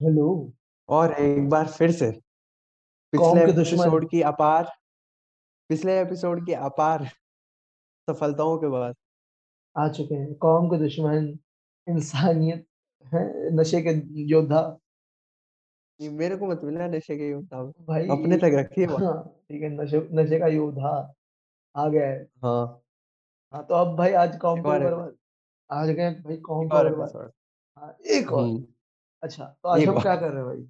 Hello. और एक बार फिर से। कौम पिछले के दुश्मन। एपिसोड की अपार पिछले एपिसोड की अपार सफलताओं के बाद। आ चुके हैं। कौम के दुश्मन इंसानियत है नशे के योद्धा। ये मेरे को मत मिला नशे के मुताबिक अपने तक रखिए बात हाँ ठीक है नशे नशे का योद्धा आ गया है। हाँ। हाँ तो अब भाई आज कौम एक और आज गए भाई कौम एक और एपिसोड। हाँ एक और। हम्म। अच्छा तो हम क्या कर रहे हैं भाई?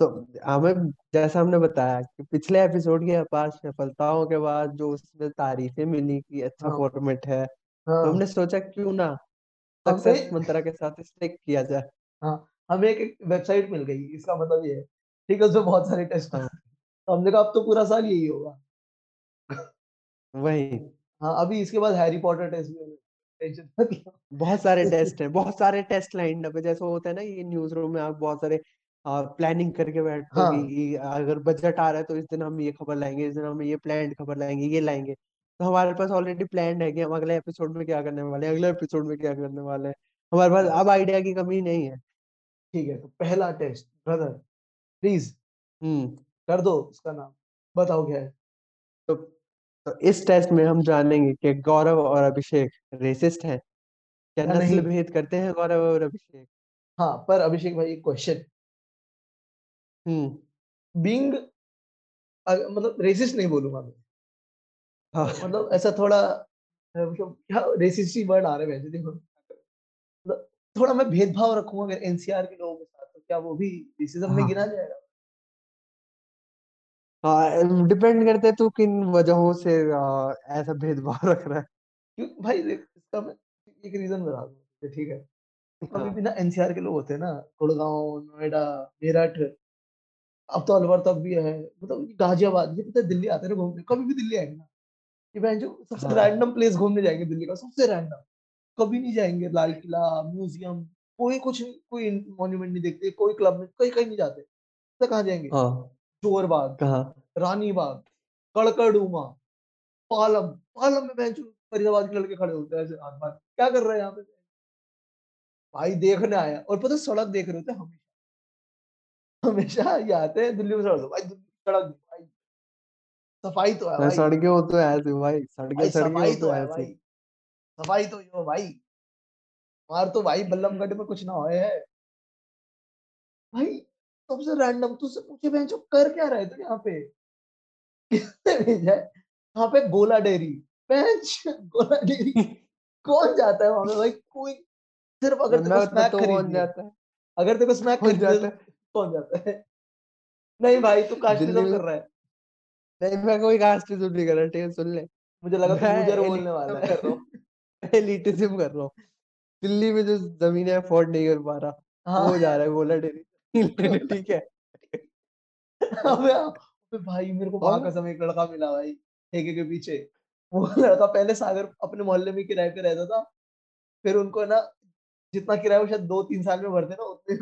तो हमें जैसा हमने बताया कि पिछले एपिसोड की अपार सफलताओं के बाद जो उसमें तारीफें मिली कि अच्छा हाँ। फॉर्मेट है तो हमने हाँ सोचा क्यों ना सक्सेस मंत्रा के साथ स्टिक किया जाए। हाँ हमें एक, एक वेबसाइट मिल गई इसका मतलब ये है ठीक है उसमें बहुत सारे टेस्ट हाँ। तो हमने कहा अब तो पूरा साल यही होगा। वही। हाँ अभी इसके बाद हैरी पॉटर टेस्ट भी होगा बहुत सारे टेस्ट है बहुत सारे टेस्ट लाइन अप है जैसे होता है ना ये न्यूज़ रूम में आप बहुत सारे प्लानिंग करके बैठते हो कि हाँ। अगर बजट आ रहा है तो इस दिन हम ये खबर लाएँगे इस दिन हम ये प्लान खबर लाएँगे ये लाएँगे। तो हमारे पास ऑलरेडी प्लान है कि हम अगले एपिसोड में क्या करने वाले हैं अगले एपिसोड में क्या करने वाले हैं। हमारे पास अब आइडिया की कमी नहीं है। ठीक है तो पहला टेस्ट ब्रदर प्लीज़ हम्म। कर दो उसका नाम बताओ क्या है। तो तो इस टेस्ट में हम जानेंगे कि गौरव और अभिषेक रेसिस्ट हैं। क्या या नस्ल भेद करते हैं गौरव और अभिषेक? हाँ पर अभिषेक भाई एक क्वेश्चन हम्म। बीइंग मतलब रेसिस्ट नहीं बोलूँगा मैं। हाँ। मतलब ऐसा थोड़ा मतलब क्या रेसिस्ट ही वर्ड आ रहे हैं वैसे देखो। मतलब थोड़ा मैं भेदभाव रखूँगा अगर एनसीआर के लोगों के साथ तो क्या वो भी रेसिज्म में गिना हाँ जाएगा? हाँ डिपेंड करते हैं तू किन वजहों से आ, ऐसा भेदभाव रख रहा है। क्योंकि भाई देख इसका मैं एक रीजन बता दूँ ठीक है। कभी हाँ। भी ना एनसीआर के लोग होते हैं ना गुड़गांव नोएडा मेरठ अब तो अलवर तक भी है मतलब गाजियाबाद ये पता है दिल्ली आते हैं ना घूमने कभी भी दिल्ली आएँगे ना ये बहन जो सबसे हाँ। रैंडम प्लेस घूमने जाएँगे दिल्ली का सबसे रैंडम कभी नहीं जाएँगे लाल किला म्यूज़ियम कोई कुछ कोई मॉन्यूमेंट नहीं देखते कोई क्लब में कहीं कहीं नहीं जाते कहाँ जाएँगे? हाँ ज़ोर बाग कहाँ? रानी बाग कड़कड़ूमा पालम पालम में बहन फरीदाबाद के लड़के खड़े होते हैं ऐसे हाथ बात क्या कर रहे हैं यहाँ पे? भाई देखने आया। और पता सड़क देख रहे होते हमेशा। हमेशा ये आते हैं दिल्ली में सड़क भाई दिल्ली सड़क भाई। सफ़ाई तो है सड़कें हो तो ऐसे भाई। सड़कें हो सफ़ाई तो तो है भाई। सफ़ाई तो यो भाई। मार तो भाई बल्लमगढ़ में कुछ ना होए है। भाई सबसे रैंडम तुझसे पूछे बहन जो कर क्या रहे थे यहाँ पे? किसने भेजा है? यहाँ पे गोला डेयरी बहन गोला डेयरी कौन जाता है वहाँ पे भाई? कोई। सिर्फ़ अगर तेरे को स्मैक तो है जाता है। अगर तेरे को स्मैक कौन खरीदनी है जाता तो है कौन जाता है? नहीं भाई तू दिल्ली कास्टिज्म कर रहा है। नहीं मैं कोई कास्ट नहीं कर रहा ठीक है सुन ले। मुझे लगा तू मैं लूजर बोलने वाला है। हूँ। एलिटिज्म कर रहा हूँ। दिल्ली में जो जमीनें अफोर्ड नहीं कर पा रहा। हाँ। वो जा रहा है गोला डेरी। ठीक है। अबे अबे भाई मेरे को वहाँ कसम एक लड़का मिला भाई ठेके के पीछे। वो लड़का पहले सागर अपने मोहल्ले में किराए पे रहता था फिर उनको ना जितना किराया वो शायद दो तीन साल में भरते ना उतने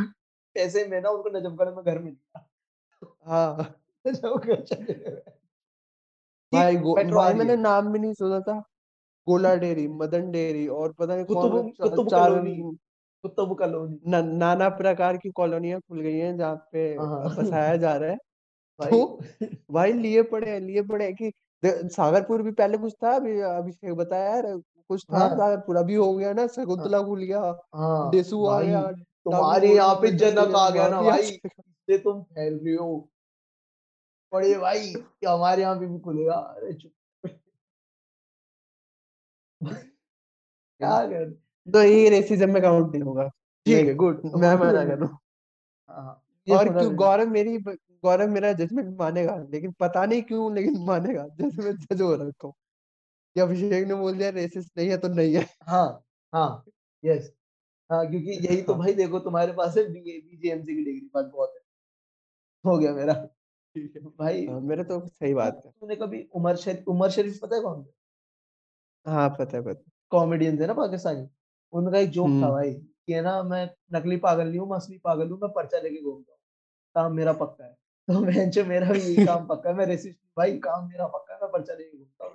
पैसे में ना उनको नजमगढ़ में घर मिल गया। हाँ। भाई भाई मैंने नाम भी नहीं सुना था। गोला डेरी मदन डेरी और पता नहीं कौन चार कुतुब कॉलोनी न, नाना प्रकार की कॉलोनियाँ खुल गई हैं जहाँ पे हाँ बसाया जा रहा है। भाई तो? भाई लिए पड़े हैं लिए पड़े हैं कि सागरपुर भी पहले कुछ था अभी अभिषेक बताया यार कुछ था हाँ। सागरपुर अभी हो गया ना हाँ। शकुंतला खुल गया हाँ देसू आ गया तुम्हारे यहाँ पे जनक आ गया ना भाई इससे तुम फैल रही हो। बड़े भाई कि हमारे यहाँ पे भी खुलेगा। अरे चुप। क्या कर तो ये रेसिज्म में काउंट नहीं होगा। ठीक है गुड मैं मना कर रहा हूँ। हाँ और क्यों? गौरव मेरी गौरव मेरा जजमेंट मानेगा लेकिन पता नहीं क्यों लेकिन मानेगा। जैसे मैं जज हो रखा हूँ कि अभिषेक ने बोल दिया रेसिस्ट नहीं है तो नहीं है। हाँ हाँ यस हाँ क्योंकि यही तो हाँ। भाई देखो तुम्हारे पास है बीजेएमसी की डिग्री बात बहुत है। हो गया मेरा। ठीक है भाई। हाँ मेरे तो सही बात है। तूने कभी उमर शरीफ उमर शरीफ पता है कौन है? हाँ पता है पता कॉमेडियन थे ना पाकिस्तानी? उनका एक जोक था हम्म। भाई कि है ना मैं नकली पागल नहीं हूँ मैं असली पागल हूँ मैं पर्चा लेके घूमता हूँ। काम मेरा पक्का है। तो मैं जो मेरा भी यही काम पक्का है मैं रेसिस्ट भाई काम मेरा पक्का है मैं पर्चा लेके घूमता हूँ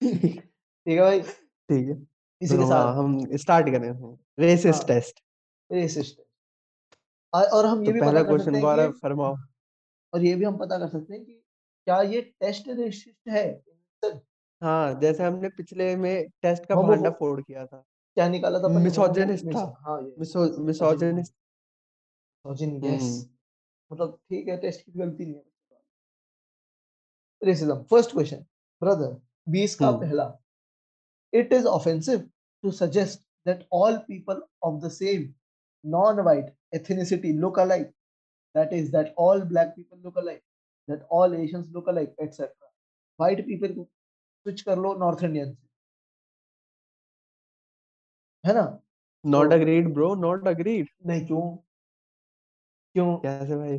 ठीक है भाई? ठीक है। इसी के तो हाँ साथ हम स्टार्ट करें रेसिस्ट हाँ टेस्ट रेसिस्ट है और हम तो ये भी पहला पता कर सकते क्वेश्चन हैं फरमाओ। और ये भी हम पता कर सकते हैं कि क्या ये टेस्ट रेसिस्ट है? हाँ जैसे हमने पिछले में टेस्ट का होमोफो भांडा फोड़ किया था क्या निकाला था अपन ने होमो मिसोजिनिस्ट था हाँ ये miso misogynist misogyny yes hmm मतलब ठीक है टेस्ट की गलती नहीं है रेसिज्म फ़र्स्ट क्वेश्चन ब्रदर 20 का हम्म पहला it is offensive to suggest that all people of the same non-white ethnicity look alike that is that all black people look alike that all asians look alike etc white people switch कर लो north Indian है ना? Not तो agreed bro not agreed नहीं क्यों? क्यों? कैसे भाई?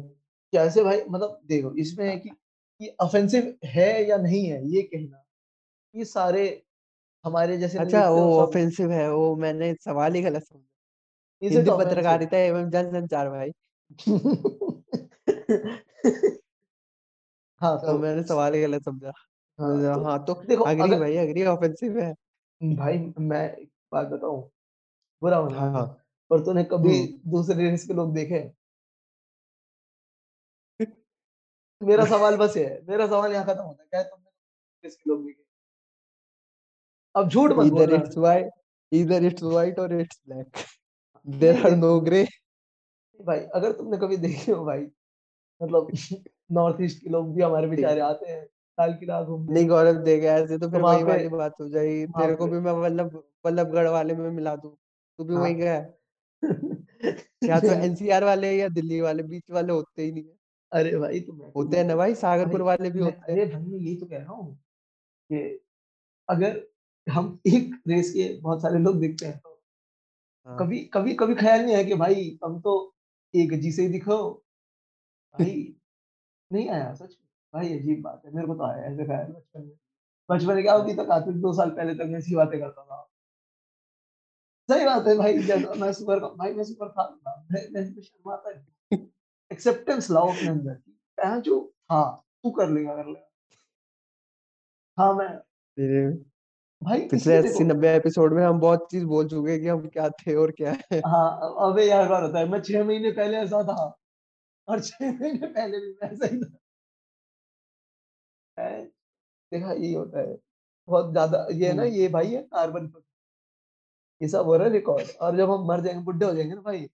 कैसे भाई? मतलब देखो इसमें है कि ये ऑफेंसिव है या नहीं है ये कहना ये सारे हमारे जैसे अच्छा वो ऑफेंसिव है वो मैंने सवाल ही गलत समझा। हिंदी ऑफेंसिव पत्रकारिता एवं जनसंचार भाई। हाँ तो तो मैंने सवाल ही गलत समझा। हाँ तो हाँ तो देखो अग्री अगर भाई अग्री ऑफेंसिव है। भाई मैं एक बात बताऊँ बुरा मत हाँ मानना पर तूने कभी हम्म। दूसरे रेस के लोग देखे? मेरा सवाल बस ये है मेरा सवाल यहाँ खत्म होता है क्या तुमने रेस के लोग देखे? अब झूठ मत either बोलना। it's white either it's white or it's black. नहीं there are देख no gray. भाई अगर तुमने कभी देखे हो भाई मतलब नॉर्थ ईस्ट के लोग भी हमारे बेचारे आते हैं लाल किला घूमने नहीं गौरव देगा ऐसे तो तो फिर वहाँ वही पे वाली बात हो जाएगी। वहाँ तेरे को पे भी मैं वल्लभ वल्लभगढ़ वाले में मिला दूँ। तू भी हाँ। वही गया है? या तो एनसीआर वाले या दिल्ली वाले बीच वाले होते ही नहीं है। अरे भाई तो मैं तो होते हैं ना तो भाई भाई सागरपुर वाले भी मैं होते हैं। अरे भाई मैं यही तो कह रहा हूँ कि अगर हम एक रेस के बहुत सारे लोग देखते हैं तो हाँ। कभी कभी कभी ख्याल नहीं है कि भाई हम तो एक जी से ही दिखो। भाई नहीं आया सच में। भाई अजीब बात है मेरे को तो आया ऐसे ख्याल बचपन में। बचपन में क्या अभी तक आते दो साल पहले तक मैं ऐसी बातें करता था। सही बात है भाई जैसा मैं सुपर भाई मैं सुपर था मैं शर्माता नहीं एक्सेप्टेंस लाओ अपने अंदर कहा जो हाँ तू कर लेगा कर लेगा। हाँ मैं। भाई पिछले अस्सी नब्बे एपिसोड में हम बहुत चीज़ बोल चुके हैं कि हम क्या थे और क्या है। हाँ अबे यार होता है मैं छह महीने पहले ऐसा था। और छह महीने पहले भी मैं ऐसा ही था। देखा यही होता है। बहुत ज़्यादा ये है। ना ये भाई है कार्बन ये सब हो रहा है रिकॉर्ड और जब हम मर जाएँगे बुढ़े हो जाएँगे ना भाई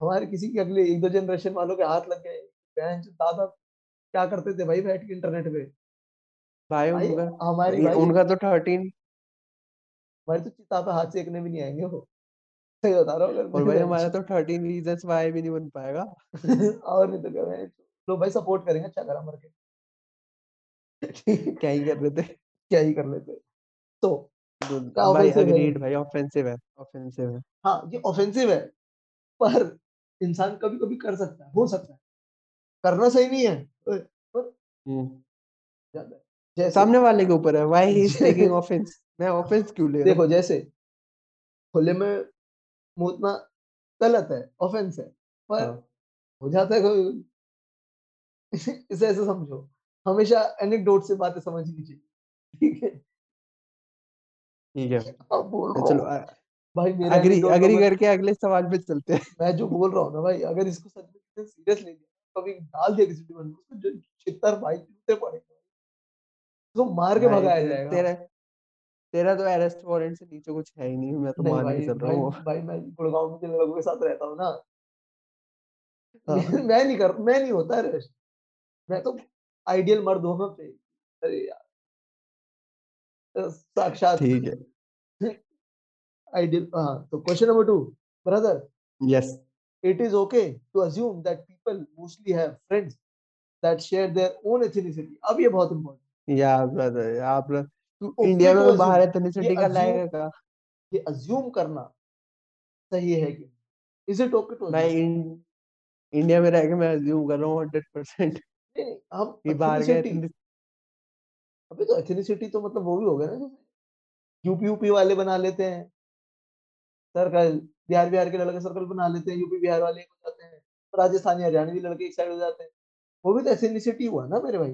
हमारे किसी के अगले एक दो जनरेशन वालों के हाथ लग गए। दादा क्या करते थे भाई बैठ के इंटरनेट पे? भाई भाई उनका हमारी भाई उनका तो थर्टीन हमारी तो चिता पे हाथ सेकने भी नहीं आएँगे वो। सही बता रहा हूँ और भाई हमारा तो थर्टीन रीजंस वाई भी नहीं बन पाएगा। और नहीं तो क्या मैं तो भाई सपोर्ट करेंगे अच्छा करा मर के। क्या ही कर रहे थे? क्या ही कर लेते तो क्या भाई अग्रीड भाई ऑफेंसिव है ऑफेंसिव है। हाँ ये ऑफेंसिव है पर इंसान कभी कभी कर सकता है हो सकता है। करना सही नहीं है पर हम्म। जैसे सामने वाले के ऊपर है why he is taking offence मैं ऑफेंस क्यों ले रहा देखो जैसे खुले में मुतना गलत है ऑफेंस है पर हाँ। हो जाता है कभी इसे ऐसे समझो। हमेशा एनेक्डोट से बातें समझनी चाहिए ठीक है? ठीक है। अब बोल रहा चलो भाई मेरा अग्री अग्री करके अगले सवाल पे चलते हैं। मैं जो बोल रहा हूँ ना भाई अगर इसको सच में सीरियस ले लिया कभी डाल दिया किसी डिबन में जो छितर भाई जूते पड़ेंगे उसको मार के भगाया जाएगा। तेरा तेरा तो अरेस्ट वारंट से नीचे कुछ है ही नहीं मैं तो मान के चल रहा हूँ। भाई मैं गुड़गांव में जिन लोगों के साथ रहता हूँ ना। हाँ। मैं नहीं कर मैं नहीं होता रेस्ट मैं तो आइडियल मर्द हो अरे यार। साक्षात ठीक है। आइडियल हाँ तो question number two brother yes it is okay to assume that people mostly have friends that share their own ethnicity अब ये बहुत इंपॉर्टेंट या ब्रदर आप तो तो इंडिया में तो बाहर एथनिसिटी का लाएगा का ये अज्यूम करना सही है कि इज़ इट ओके टू नहीं इंडिया में रह के मैं अज्यूम कर रहा हूँ 100% नहीं नहीं हम कि बाहर गए अबे तो ethnicity तो मतलब वो भी हो गया ना यूपी यूपी वाले बना लेते हैं। सर्कल बिहार बिहार के लड़के सर्कल बना लेते हैं यूपी बिहार वाले एक हो जाते हैं राजस्थानी हरियाणवी लड़के एक साइड हो जाते हैं। वो भी तो एथनिसिटी हुआ ना मेरे भाई।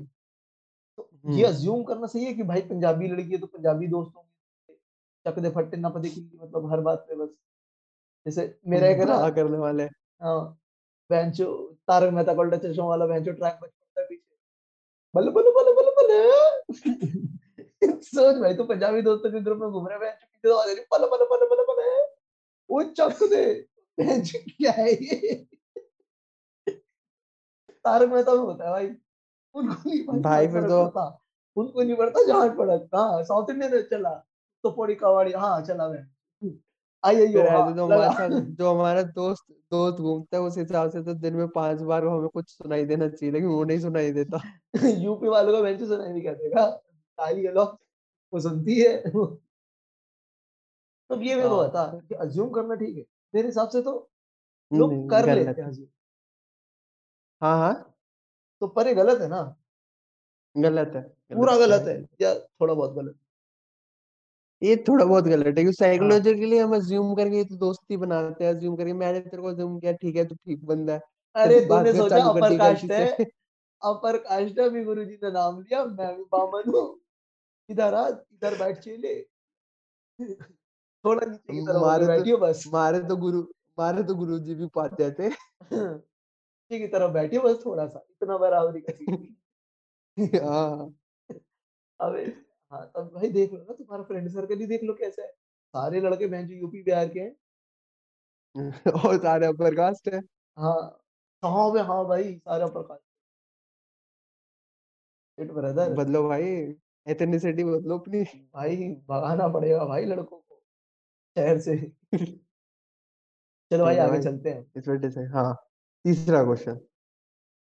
तो ये अज्यूम करना सही है कि भाई पंजाबी लड़की है तो पंजाबी दोस्त होंगे। चक दे फट्टे ना पते की मतलब हर बात पे बस। जैसे मेरा एक है ना हाँ करने वाले। हाँ बेंचो तारक मेहता का उल्टा चश्मा वाला बेंचो ट्रैक पीछे बल्ले बल्ले बल्ले बल्ले बल्ले। सोच भाई तो पंजाबी दोस्तों के ग्रुप में घूम रहे बल्ले बल्ले वो चक दे। क्या है ये? तारक मेहता में होता है भाई। उनको नहीं भाई, फिर तो उनको नहीं पड़ता जहाँ पड़ा कहाँ साउथ इंडियन चला। तो पौड़ी कवाड़ी हाँ चला मैं। हाँ, तो हमारे साथ जो हमारा दोस्त दोस्त घूमता है उस हिसाब से तो दिन में पाँच बार हमें कुछ सुनाई देना चाहिए लेकिन वो नहीं सुनाई देता। यूपी वालों का बेंच सुनाई नहीं देगा ताली है वो सुनती है। तो ये मेरे को हाँ। बता कि अज्यूम करना ठीक है। मेरे हिसाब से तो लोग कर लेते हैं है। assume, हाँ हाँ। तो पर ये गलत है ना? गलत है पूरा गलत है है या थोड़ा बहुत गलत? ये थोड़ा बहुत गलत है क्योंकि हाँ। साइकोलॉजिकली हम अज्यूम करके तो दोस्ती बनाते हैं अज्यूम करके मैंने तेरे को अज्यूम किया ठीक है तू ठीक बंदा है। अरे तूने सोचा अपर कास्ट है से अपर कास्ट है? भी गुरु जी ने नाम लिया मैं भी बामन हूँ। इधर आ इधर बैठ चले। थोड़ा नीचे की तरफ़ मारे तो बैठियो बस। मारे तो गुरु मारे तो गुरु जी भी पाते थे नीचे की तरफ़ बैठियो बस थोड़ा सा इतना बराबरी का हाँ। अबे हाँ तब भाई देख लो ना तुम्हारा फ्रेंड सर्कल ही देख लो कैसे है। सारे लड़के बहन जो यूपी बिहार के हैं। और सारे अपर कास्ट है। हाँ हाँ बे हाँ भाई सारा प्रकार इट ब्रदर बदलो भाई एथेनिसिटी बदलो अपनी। भाई भगाना पड़ेगा भाई लड़कों को शहर से। चलो भाई आगे चलते हैं। इस वजह से हाँ तीसरा question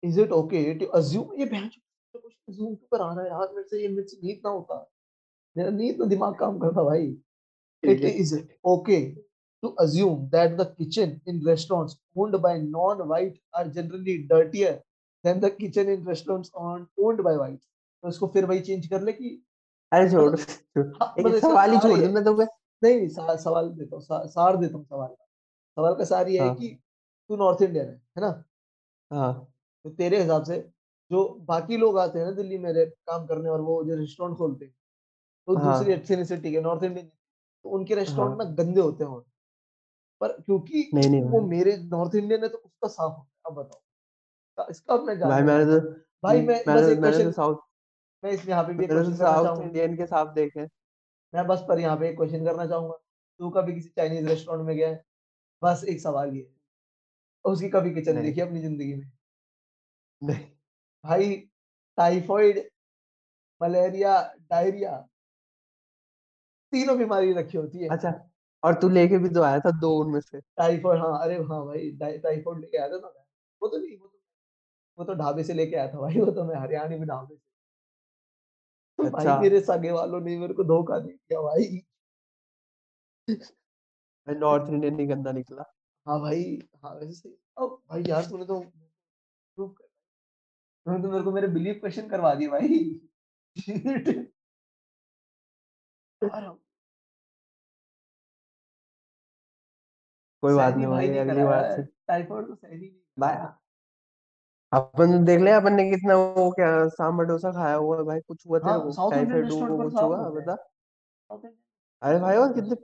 is it okay to assume ये बहन अज्यूम क्यों कर आ रहा है यार? मेरे से ये मेरे से नीट ना होता। मेरा नीट में दिमाग काम करता भाई। it है। is okay to assume that the kitchen in restaurants owned by non-white are generally dirtier than the kitchen in restaurants owned owned by whites तो इसको फिर वही चेंज कर ले कि अरे छोड़ मतलब हाँ, एक मतलब सवाल ही छोड़ दूँ मैं तो नहीं सवाल देता हूँ सार देता हूँ सवाल का। सवाल का सार ये है हाँ। कि तू नॉर्थ इंडियन है है ना? हाँ। तो तेरे हिसाब से जो बाकी लोग आते हैं ना दिल्ली में काम करने और वो जो रेस्टोरेंट खोलते हैं तो हाँ। दूसरी एथनिसिटी के नॉर्थ इंडियन तो उनके रेस्टोरेंट हाँ। ना गंदे होते हैं पर क्योंकि नहीं नहीं वो मेरे नॉर्थ इंडियन है तो उसका साफ़ होता है अब बताओ। इसका अब मैं भाई मैंने तो भाई मैं बस मैंने एक मैंने तो क्वेश्चन साउथ मैं इसमें यहाँ पे भी एक तो क्वेश्चन साउथ इंडियन के साथ देखे। मैं बस पर यहाँ पे एक क्वेश्चन करना चाहूँगा। तू कभी किसी चाइनीज़ रेस्टोरेंट में गया है? बस एक सवाल ये उसकी कभी किचन देखी अपनी ज़िंदगी में? नहीं। भाई टाइफॉइड मलेरिया डायरिया तीनों बीमारी रखी होती है। अच्छा और तू लेके भी तो आया था दो उनमें से। टाइफॉइड हाँ अरे हाँ भाई टाइ- टाइफॉइड लेके आया था ना वो तो नहीं वो तो वो तो ढाबे से लेके आया था भाई वो तो मैं हरियाणा में ढाबे से। तो भाई अच्छा। मेरे सगे वालों ने मेरे को धोखा दे दिया भाई। मैं नॉर्थ इंडियन नहीं गंदा निकला। हाँ भाई हाँ वैसे सही। अब भाई यार तूने तो प्रूव तूने तो मेरे को मेरे बिलीव क्वेश्चन करवा दिए भाई। कोई बात नहीं भाई भाई अगली बार से। टाइफॉइड तो सहनी नहीं भाई अपन देख ले अपन ने कितना वो क्या सांभर डोसा खाया हुआ है भाई कुछ हुआ तेरे हाँ इंडियन टाइफाइड हुआ कुछ हुआ? बता। अरे भाई और कितने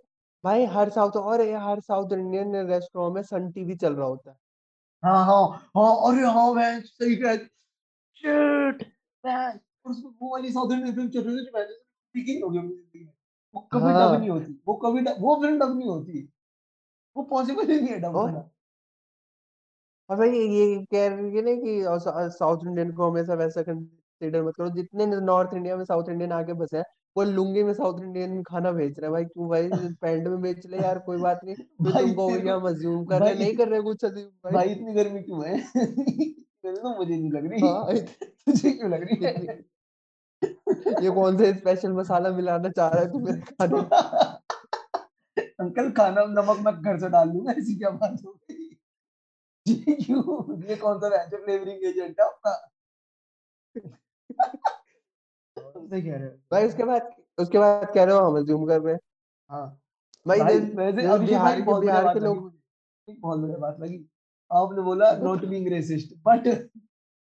भाई हर साउथ और ये हर साउथ इंडियन रेस्टोरेंट में सन टीवी चल रहा होता है। हाँ हाँ हाँ अरे हाँ मैं सही कह शिट मैं और उसमें वो वाली साउथ इंडियन फ़िल्म चल रही थी जो मैंने देखी ही होगी ज़िंदगी में वो कभी डब नहीं होती वो कभी डब- वो फ़िल्म डब नहीं होती वो पॉसिबल ही नहीं है डब होना और भाई ये कह रही है ना कि साउथ इंडियन को हमेशा वैसा कंसीडर मत करो जितने नॉर्थ इंडिया में साउथ इंडियन आके बसे हैं वो लुंगी में साउथ इंडियन खाना बेच रहे हैं भाई क्यों भाई पैंट में बेच ले यार कोई बात नहीं अज्यूम कर रहे नहीं कर रहे कुछ भाई भाई इतनी गर्मी क्यों है तो मुझे नहीं लग रही। हाँ तुझे क्यों लग रही है? ये कौन से स्पेशल मसाला मिलाना चाह रहा है तू मेरे खाने अंकल खाना नमक मैं घर से डाल लूँगा ऐसी क्या बात हो गई? ये क्यों? ये कौन सा वेज फ्लेवरिंग एजेंट है आपका? सही कह रहे हो। भाई उसके बाद उसके बाद कह रहे हो हम अज्यूम कर रहे हैं। हाँ। भाई वैसे बिहार के बिहार के लोग बहुत बढ़िया बात लगी। आपने बोला not being racist but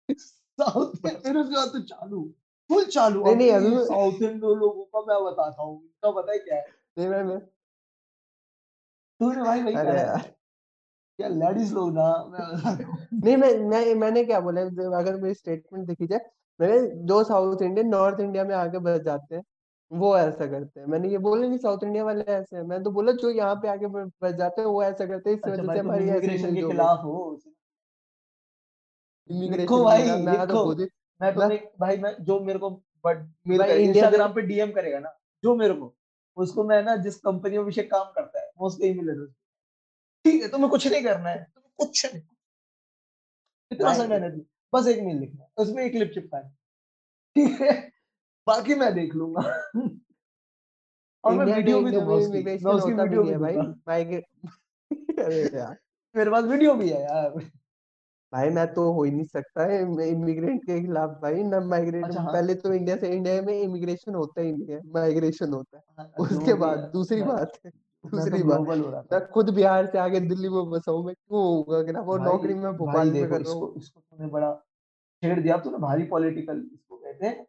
south में फिर उसके बाद तो चालू फुल चालू। नहीं नहीं अभी साउथ इंडियन लोगों का मैं बताता हूँ इनका पता है क्या है? नहीं मैं मैं। तूने भाई वही अरे करा है। यार। क्या लेडीज़ लोग ना मैं नहीं मैं मैं मैंने क्या बोला अगर मेरी स्टेटमेंट देखी जाए मैंने जो साउथ इंडियन नॉर्थ इंडिया में आके बस जाते हैं। वो ऐसा करते हैं। मैंने ये बोला नहीं साउथ इंडिया वाले ऐसे हैं। मैंने तो बोला जो यहाँ पे आके बस जाते हैं वो ऐसा करते हैं इस अच्छा वजह से हमारी इमिग्रेशन के हो खिलाफ हो इमिग्रेशन भाई मैं तो खुद मैं मैं तुम्हें भाई मैं जो मेरे को बट मेरे इंस्टाग्राम पे डीएम करेगा ना जो मेरे को उसको मैं ना जिस कंपनी में विषय काम करता है मैं उसको ईमेल भेज ठीक है तुम्हें कुछ नहीं करना है तुम्हें कुछ नहीं। इतना सा नहीं बस एक मेल लिखना है उसमें एक क्लिप चिपकानी ठीक है? बाकी मैं देख लूँगा। और मैं वीडियो भी दूँगा उसकी मैं उसकी वीडियो भी है भाई। दूँगा माइग्रेट अरे यार। मेरे पास वीडियो भी है यार। भाई मैं तो हो ही नहीं सकता है इमिग्रेंट के खिलाफ भाई ना माइग्रेट अच्छा हाँ। पहले तो इंडिया से इंडिया में इमिग्रेशन होता ही नहीं है माइग्रेशन होता है। हाँ, उसके बाद दूसरी मैं बात है तो दूसरी बात हो मैं खुद बिहार से आगे दिल्ली में बसा हूँ मैं क्यों होगा कि ना? वो नौकरी में भोपाल में कर रहा हूँ। इसको इसको तूने बड़ा छेड़ दिया तूने भारी पॉलिटिकल इसको कहते हैं।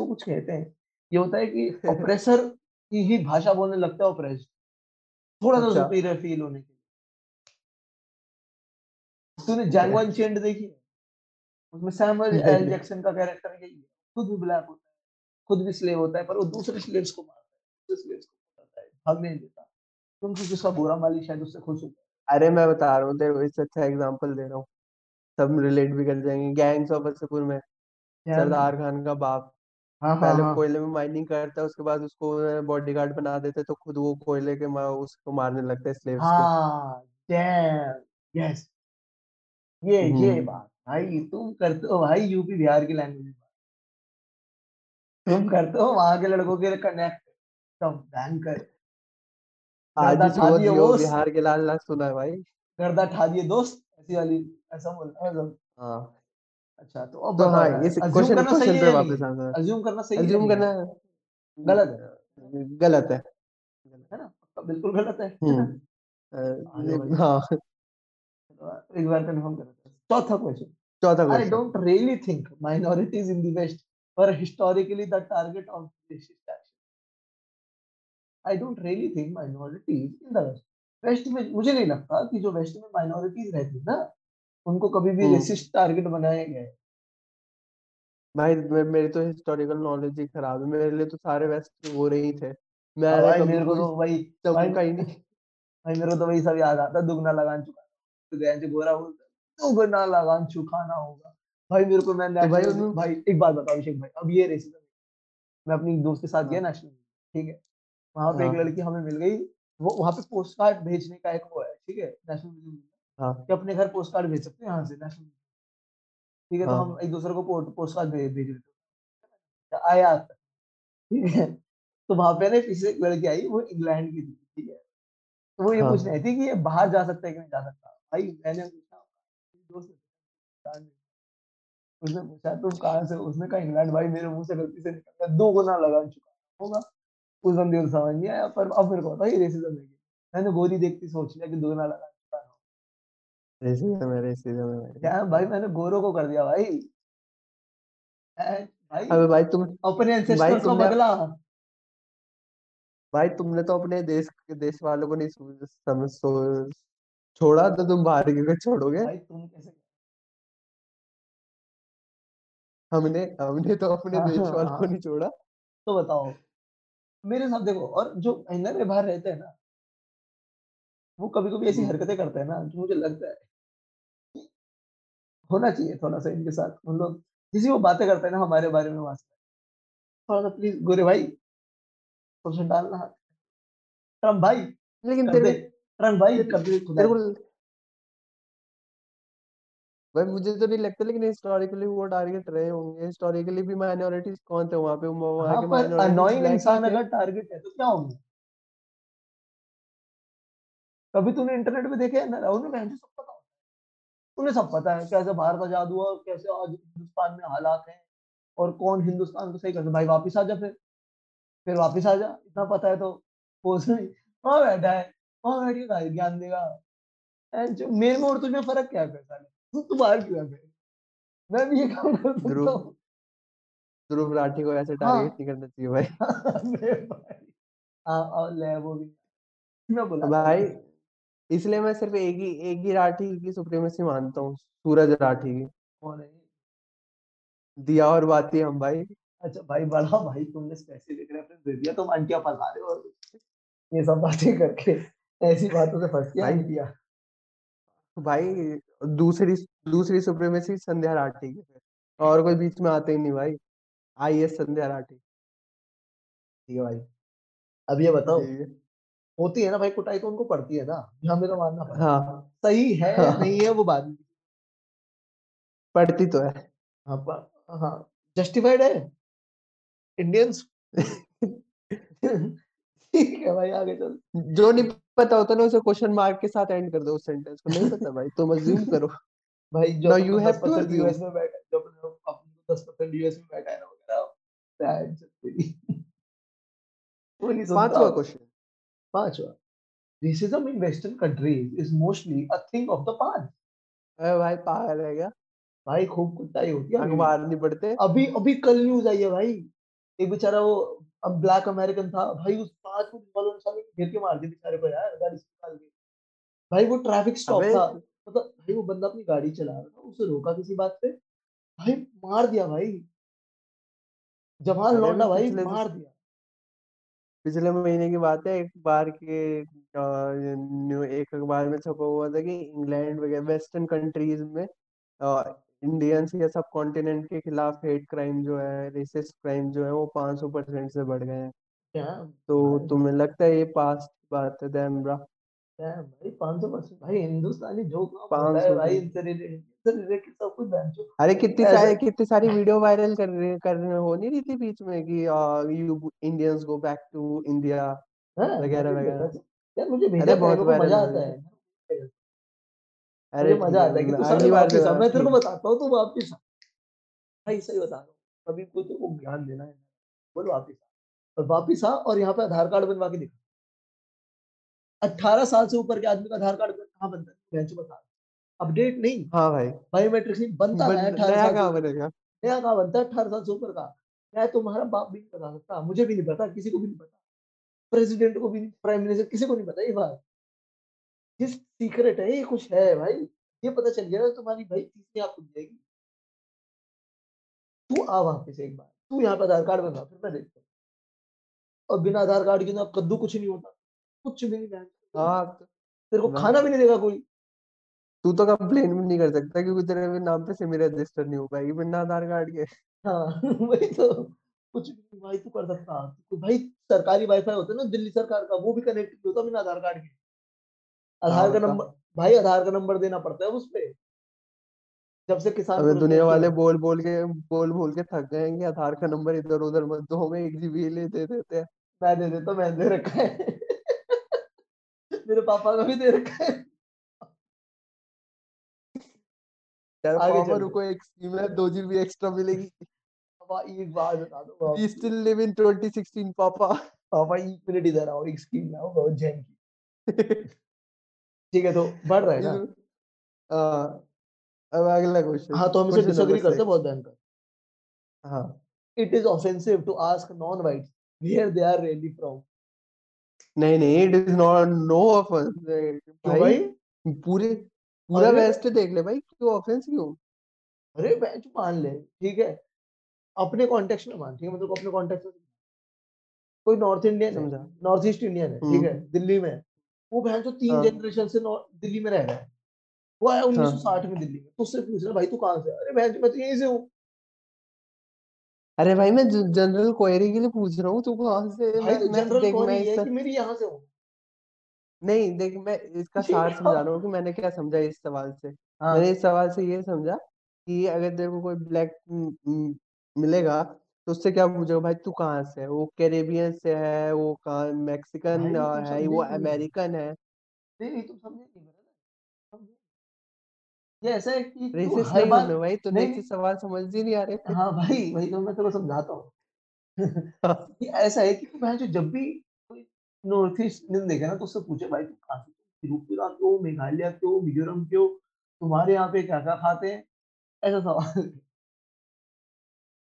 तो कुछ कहते हैं। ये होता है कि ऑपरेसर की ही भाषा बोलने लगता है ऑपरेस थोड़ा सा अच्छा। सुपीरियर फील होने के लिए। तूने ठीक जैंगो है अनचेंड देखी है? उसमें सैमुअल एल जैक्सन का कैरेक्टर यही है। खुद भी ब्लैक होता है खुद भी स्लेव होता है पर वो दूसरे स्लेव्स को मारता है दूसरे slaves को मारता है भागने नहीं देता। क्योंकि जिसका बुरा मालिक शायद उससे खुश होता है अरे मैं बता रहा हूँ तेरे को इससे अच्छा एग्जांपल दे रहा हूँ। सब रिलेट भी कर जाएँगे गैंग्स ऑफ़ वासेपुर में। सरदार खान का बाप। हाँ हाँ पहले हाँ। कोयले में माइनिंग करता है उसके बाद उसको बॉडीगार्ड बना देते तो खुद वो कोयले के मा, उसको मारने लगता है स्लेव्स को। हाँ डैम यस ये ये हम्म। बात भाई तुम करते हो भाई यूपी बिहार की लैंग्वेज में बात। तुम करते हो वहाँ के लड़कों के कनेक्ट एकदम भयंकर आज गर्दा ही ठा दिए लियो वो बिहार के लाल लाल सुना है भाई। गर्दा ठा दिए दोस्त ऐसी वाली ऐसा बोलता है हाँ। अच्छा तो अब तो हाँ अज्यूम क्वेश्चन है पे वापस आना। अज्यूम करना सही है अज्यूम करना गलत है। गलत है। है ना? बिल्कुल गलत है। है हम्म। हाँ। तो एक बार कंफर्म चौथा क्वेश्चन चौथा question don't really think minorities in the West were historically the target of racist action. I don't really think minorities in the West. West में मुझे नहीं लगता कि जो वेस्ट में माइनॉरिटीज रहती है ना उनको कभी भी रेसिस्ट टारगेट बनाया गया है भाई मे- मेरी तो हिस्टोरिकल नॉलेज ही खराब है। मेरे लिए तो सारे वेस्ट हो रहे ही थे। हाँ मैंने भाई मेरे को तो भाई चमका ही नहीं भाई मेरे को तो वही सब याद आता दुगना लगान चुका तो गया जो गोरा बोलता है दुगना लगान चुकाना होगा। भाई मेरे को मैं तो भाई भाई एक बात बताओ अभिषेक भाई अब ये रेसिज्म मैं अपनी दोस्त के साथ गया हाँ। नेशनल ठीक है? वहाँ पे एक हाँ। लड़की हमें मिल गई वो वहाँ पे पोस्ट कार्ड भेजने का एक वो है ठीक है? नेशनल हाँ कि अपने घर पोस्ट कार्ड भेज सकते हैं यहाँ से नेशनल ठीक है तो हम हाँ एक दूसरे को पोस्ट कार्ड भेज भेज रहे थे आया ठीक है तो वहाँ पे ना पीछे एक लड़की आई वो इंग्लैंड की थी ठीक है। तो वो ये पूछ हाँ रही थी कि ये बाहर जा सकता है कि नहीं जा सकता? भाई मैंने पूछा दोस्त उसने पूछा तुम कहाँ से? उसने कहा इंग्लैंड भाई मेरे मुँह से गलती से निकल गया दो गुना लगा चुका होगा? उस बंदे को समझ नहीं आया पर अब मेरे को पता ये रेसिज्म है। मैंने गोरी देखती सोच लिया कि दो गुना लगा भाई भाई मैंने गोरों को कर दिया भाई। भाई अबे भाई तुम अपने भाई एंसेस्टर्स का बदला। भाई तुमने तो अपने देश के देश वालों को नहीं समझ छोड़ा तो तुम बाहर के को छोड़ोगे। भाई तुम कैसे हमने हमने तो अपने हाँ देश हाँ वालों को हाँ, नहीं छोड़ा। तो बताओ मेरे साथ देखो और जो महीने में बाहर रहते हैं ना वो कभी कभी ऐसी हम्म, हरकतें करते हैं ना जो मुझे लगता है होना चाहिए थोड़ा सा इनके साथ। उन लोग जिसी वो बातें करते हैं ना हमारे बारे में वास्ते। थोड़ा सा प्लीज़ गोरे भाई सबसे डालना हाथ। ट्रंप भाई लेकिन तेरे ट्रंप भाई तेरे, कर दे तेरे खुदाई को भाई मुझे तो नहीं लगता लेकिन हिस्टोरिकली वो टारगेट रहे होंगे। हिस्टोरिकली भी माइनॉरिटीज कौन थे वहाँ पे? वहाँ के पर माइनॉरिटीज अनोइंग इंसान अगर टारगेट है तो क्या होंगे? कभी तूने इंटरनेट पे देखे है ना? राहुल में बहन सब पता होता है उन्हें सब पता है कैसे भारत आज़ाद हुआ कैसे आज हिंदुस्तान में हालात हैं और कौन हिंदुस्तान को सही करता भाई वापिस आ जा फिर। फिर वापिस आ जा। इतना पता है तो पोस्ट में वहाँ बैठा है। वहाँ बैठ के ज्ञान देगा। मेरे में और तुझमें फ़र्क क्या है साले? तू तू बाहर क्यों है मैं भी ये काम कर सकता हूँ। ध्रुव राठी को ऐसे हाँ। टारगेट नहीं करना चाहिए भाई। अरे भाई। हाँ ले वो भी। मैं हूँ भाई भाई इसलिए मैं सिर्फ़ एक ही एक ही राठी की सुप्रीमेसी मानता हूँ सूरज राठी की। कौन है दिया और बाती हम भाई। अच्छा भाई बड़ा भाई तुमने स्पेसिफिक रेफरेंस दे दिया तुम आंटियाँ फंसा रहे हो ये सब बातें करके ऐसी बातों से है भाई आंटियाँ भाई दूसरी दूसरी सुप्रीमेसी संध्या राठी की और कोई बीच में आते ही नहीं भाई। आईएएस संध्या राठी। ठीक है भाई। अब ये बताओ होती है ना भाई कुटाई तो उनको पड़ती है ना। ये हमें तो मानना पड़ता है। हाँ। सही है हाँ। नहीं है वो बात पढ़ती तो है। हाँ हाँ। जस्टिफाइड है? इंडियंस? ठीक है भाई आगे चल। जो नहीं पता होता ना उसे क्वेश्चन मार्क के साथ एंड कर दो उस सेंटेंस को। नहीं पता भाई तुम अज्यूम करो। भाई जो to परसेंट assume. यूएस में बैठा जो अपने अपने दस परसेंट यूएस में बैठा है ना वगैरह पांचवा क्वेश्चन पांचवा racism in western countries is mostly a thing of the past. अरे भाई पागल है क्या? भाई खूब कुटाई होती है। अखबार नहीं पढ़ते? अभी अभी कल न्यूज़ आई है भाई। एक बेचारा वो अब ब्लैक अमेरिकन था। भाई उस पाँच पुलिस वालों ने साले घेर के मार दिया बेचारे को यार गाड़ी से निकाल के। भाई वो ट्रैफ़िक स्टॉप था। मतलब भाई वो बंदा अपनी गाड़ी चला रहा था उसे रोका किसी बात पे। भाई मार दिया भाई। जवान लौंडा भाई मार दिया। पिछले महीने की बात है एक बार के अ, न्यू एक अखबार में छपा हुआ था कि इंग्लैंड वगैरह वेस्टर्न कंट्रीज़ में इंडियंस या सब कॉन्टिनेंट के खिलाफ हेट क्राइम जो है रेसिस्ट क्राइम जो है वो 500 परसेंट से बढ़ गए हैं। क्या तो भाई तुम्हें लगता है ये पास्ट की बात है क्या भाई पाँच सौ परसेंट भाई हिंदुस्तानी जो काम होता 500 भाई इनसे रिलेटेड सब कुछ अरे कितनी सारी कितनी सारी वीडियो वायरल कर रहे कर रहे हो नहीं रही थी बीच में कि you Indians go back to India वगैरह वगैरह। यार मुझे भेजा बहुत मज़ा आता है। अरे मज़ा आता है कि तू बार वापिस आ मैं तेरे को बताता हूँ तू वापिस आ भाई सही बता रहा हूँ अभी को तेरे को ज्ञान देना है बोल वापिस आ और वापिस आ और यहाँ पे आधार कार्ड बनवा के दिखा। अट्ठारह साल से ऊपर के आदमी का आधार कार्ड कहाँ बनता है? बेंच बता अपडेट नहीं। हाँ भाई। बायोमेट्रिक्स नहीं बनता बन- है अठारह नया कहाँ बनेगा? नया कहाँ बनता है? अठारह साल से ऊपर का। मैं तुम्हारा बाप भी नहीं बता सकता मुझे भी नहीं पता किसी को भी नहीं पता। प्रेसिडेंट को भी प्राइम मिनिस्टर किसी को नहीं पता ये बात। ये सीक्रेट है ये कुछ है भाई। ये पता चल गया तुम्हारी भाई तीसरी आँख खुल जाएगी। तू आ वहाँ से एक बार। तू यहाँ पे आधार कार्ड बनवा फिर मैं देखता हूँ। और बिना आधार कार्ड के ना कद्दू कुछ नहीं होता। कुछ भी नहीं हाँ तेरे को खाना भी नहीं देगा कोई। तू तो कंप्लेन भी नहीं कर सकता क्योंकि तेरे भी नाम पे सिम रजिस्टर नहीं हो पाएगी बिना आधार कार्ड के। हाँ वही तो। कुछ भी भाई तू कर सकता। तो भाई सरकारी वाईफाई होता है ना दिल्ली सरकार का वो भी कनेक्ट होता बिना आधार कार्ड के। आधार हाँ, का नंबर भाई आधार का नंबर देना पड़ता है उस पे। जब से किसान अबे दुनिया वाले बोल बोल के बोल बोल के थक गए आधार का नंबर इधर उधर मत दो हमें एक जीबी ले दे देते हैं। मैं दे देता हूँ, मैं दे रखा है। मेरे पापा का भी दे रखा है। आगे रुको एक स्कीम है दो जीबी एक्स्ट्रा मिलेगी। पापा एक बात बता दो वी स्टिल लिव इन 2016 पापा। पापा एक मिनट इधर आओ एक स्कीम लाओ बहुत जैन की। ठीक है तो बढ़ रहा है ना? अब अगला क्वेश्चन हाँ तो हम इसे डिसएग्री करते बहुत भयंकर। हाँ। It is offensive to ask non whites where they are really from नहीं नहीं it is not no offence भाई? भाई पूरे पूरा वेस्ट देख ले भाई क्यों ऑफेंस क्यों? अरे बेंच मान ले ठीक है? अपने कॉन्टेक्स्ट में मान ठीक है? मतलब अपने कॉन्टेक्स्ट में कोई नॉर्थ इंडियन समझा। नॉर्थ ईस्ट इंडियन है ठीक है? हम्म। दिल्ली में। वो बहन जो तीन हाँ। जनरेशन से दिल्ली में रह रहा है। वो आया 1960 में दिल्ली में तो उससे पूछ रहा भाई तू कहाँ से है? अरे बहन मैं तो यहीं से हूँ। अरे भाई मैं जनरल क्वेरी के लिए पूछ रहा हूँ तू कहाँ से भाई तो मैं, मैं जनरल देख मैं है कि मेरी यहाँ से हूँ। नहीं देख मैं इसका सार समझा रहा हूँ कि मैंने क्या समझा इस सवाल से। हाँ। मैंने इस सवाल से ये समझा कि अगर तेरे को कोई ब्लैक मिलेगा तो उससे क्या पूछेगा भाई तू कहाँ से है? वो कैरेबियन से है वो कहाँ मैक्सिकन है वो अमेरिकन है? नहीं तुम समझे नहीं। समझे ये ऐसा है कि तू रेसिस्ट नहीं बार भाई तो नहीं, सवाल समझ ही नहीं आ रहे हाँ भाई वही तो मैं तेरे समझाता हूँ। ऐसा है कि बहन जो जब भी कोई नॉर्थ ईस्ट देखे ना तो उससे पूछे भाई तू कहाँ से त्रिपुरा क्यों मेघालय क्यों मिजोरम क्यों तुम्हारे यहाँ पे क्या क्या खाते हैं? ऐसा सवाल।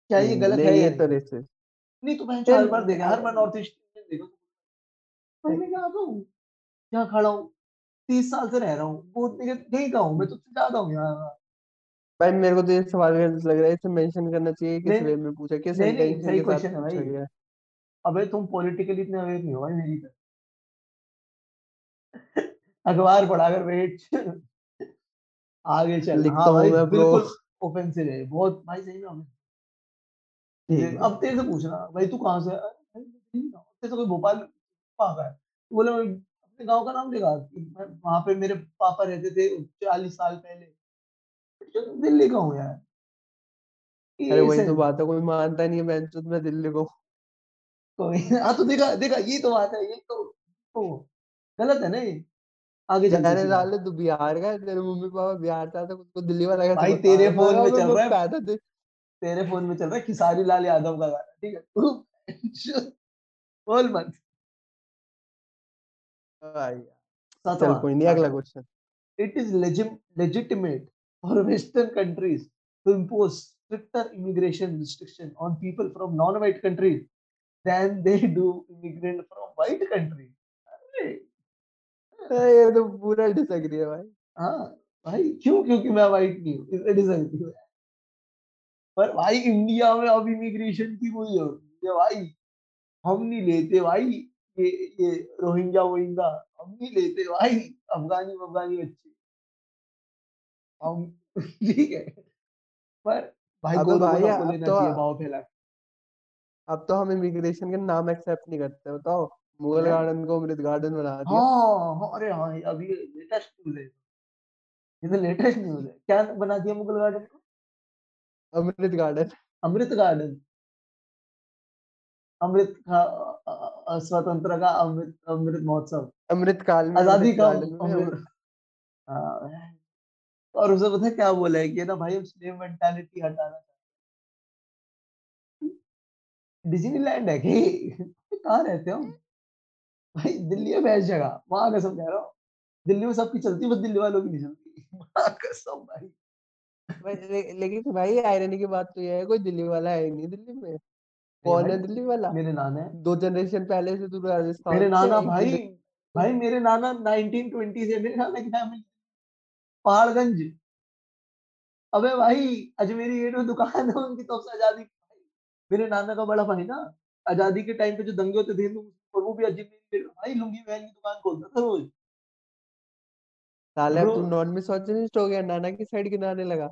क्या ये गलत है ये तो रेसिस्ट नहीं तो हर बार देखा हर बार नॉर्थ ईस्ट देखो भाई मैं क्या आता हूँ यहाँ खड़ा हूँ? 30 साल से रह रहा हूँ। वो कहीं का हूँ मैं तुझसे ज़्यादा हूँ यार भाई मेरे को तो ये सवाल गलत लग रहा है इसे मेंशन करना चाहिए किस नहीं वे में पूछा किस नहीं नहीं सही क्वेश्चन है भाई। अबे तुम पॉलिटिकली इतने अवेयर नहीं हो भाई मेरी तरह। अखबार पढ़ा कर वेट आगे चल। लिखता हाँ हूँ मैं ब्रो ऑफेंसिव है। बहुत भाई सही में अब तेरे से पूछना भाई तू कहाँ से। तेरे से कोई भोपाल कहाँ का है। तो बोले मैं गाँव का नाम लेगा। वहाँ पे मेरे पापा रहते थे चालीस साल पहले। तो दिल्ली का हूँ यार। अरे वही तो बात है कोई मानता नहीं है मैं तो मैं दिल्ली को कोई हाँ तो देखा देखा ये तो बात है ये तो, तो गलत है ना ये। आगे जाने डाले तू बिहार का तेरे मम्मी पापा बिहार से आते कुछ दिल्ली वाला कैसे भाई तेरे फ़ोन में चल रहा है पैदा थे तेरे फ़ोन में चल रहा है खिसारी लाल यादव का गाना ठीक है? बोल मत। चल सातवां कोई नहीं अगला सातवां question it is legit, legitimate for Western countries to impose stricter immigration restriction on people from non-white countries than they do immigrant from white countries. अरे, ये तो पूरा डिसएग्री है भाई हाँ भाई क्यों क्योंकि मैं वाइट नहीं हूँ इसलिए डिसएग्री है पर भाई इंडिया में अब इमिग्रेशन की कोई ज़रूरत नहीं है भाई हम नहीं लेते भाई ये ये रोहिंग्या वोहिंगा हम नहीं लेते भाई अफगानी अफगानी बच्चे। हम ठीक है। पर भाई अबे को भाई अब तो भाव फैला अब तो हम इमिग्रेशन के नाम एक्सेप्ट नहीं करते बताओ। मुगल गार्डन को अमृत गार्डन बना दिया। हाँ हाँ अरे हाँ अभी लेटेस्ट न्यूज़ है। ये तो लेटेस्ट न्यूज़ है। क्या बना दिया मुगल गार्डन को? अमृत गार्डन अमृत गार्डन अमृत का स्वतंत्र का अमृत अमृत महोत्सव। अमृत काल में आज़ादी का अमृत। हाँ, और उसे पता है क्या बोला है कि ना भाई हम स्लेव मेंटालिटी हटाना डिज्नीलैंड है कि? कहाँ रहते हो? भाई दिल्ली है बेस्ट जगह। वहाँ कसम कह रहा हूँ। दिल्ली में सबकी चलती बस दिल्ली वालों की नहीं चलती। वहाँ कसम भाई। ले, लेकिन भाई आयरनी की बात तो यह है कोई दिल्ली वाला है ही नहीं दिल्ली में। कौन है दिल्ली वाला? मेरे नाना है। दो जनरेशन पहले से तू राजस्थान से नाना भाई भाई मेरे नाना 1920 से मेरे नाना की फैमिली पहाड़गंज अबे भाई अजमेरी गेट में दुकान है उनकी तब से आज़ादी मेरे नाना का बड़ा भाई ना आज़ादी के टाइम पे जो दंगे होते थे और वो भी अजमेरी गेट भाई लुंगी बहन की दुकान खोलता था रोज। साले तू नॉन मिसोजिनिस्ट हो गया नाना की साइड गिनाने लगा।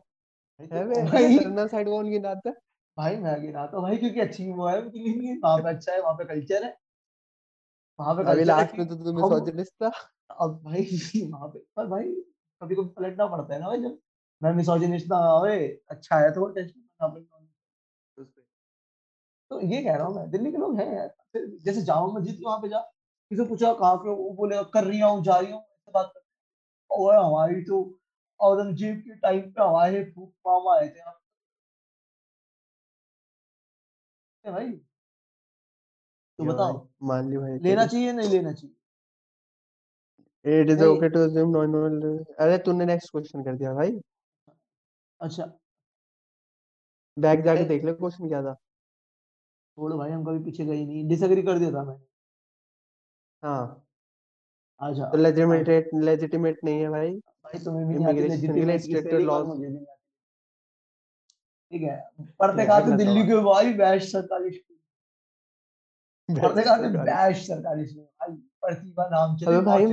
है तो बे साइड कौन गिनाता है? भाई मैं गिनाता हूँ भाई क्योंकि अच्छी वो है उनकी लिए वहाँ पे अच्छा है वहाँ पे कल्चर है। वहाँ पे अभी लास्ट में तो तू हम मिसोजिनिस्ट था। अब भाई वहाँ पे पर भाई कभी कभी पलटना पड़ता है ना भाई जब मैं मिसोजिनिस्ट ना ओए अच्छा है तो अपने उस पे। तो ये कह रहा हूँ मैं दिल्ली के लोग हैं यार फिर जैसे जामा मस्जिद के वहाँ पे जा किसी पूछा कहाँ पे वो बोलेगा कर रही हूँ जा रही हूँ ऐसे बात करते हैं। ओए हमारी तो औरंगज़ेब के टाइम पे हमारे फूफ मामा आए थे पे भाई। तो बताओ। मान ली भाई लेना चाहिए नहीं लेना चाहिए? It is okay to assume non अरे तूने नेक्स्ट क्वेश्चन कर दिया भाई। अच्छा। बैक जाके देख ले क्वेश्चन क्या था। छोड़ो भाई हम कभी पीछे गए नहीं। डिसएग्री कर दिया था मैंने हाँ। अच्छा। तो हाँ लेजिटिमेट लेजिटिमेट नहीं है भाई। भाई तुम्हें भी नहीं आती लेजिटिमेट लॉज मुझे नहीं ठीक है पढ़ते अगला दिल्ली के भाई बैश सरकारी स्कूल। पढ़ते कहाँ बैश सरकारी स्कूल। भाई प्रतिभा नाम चले भाई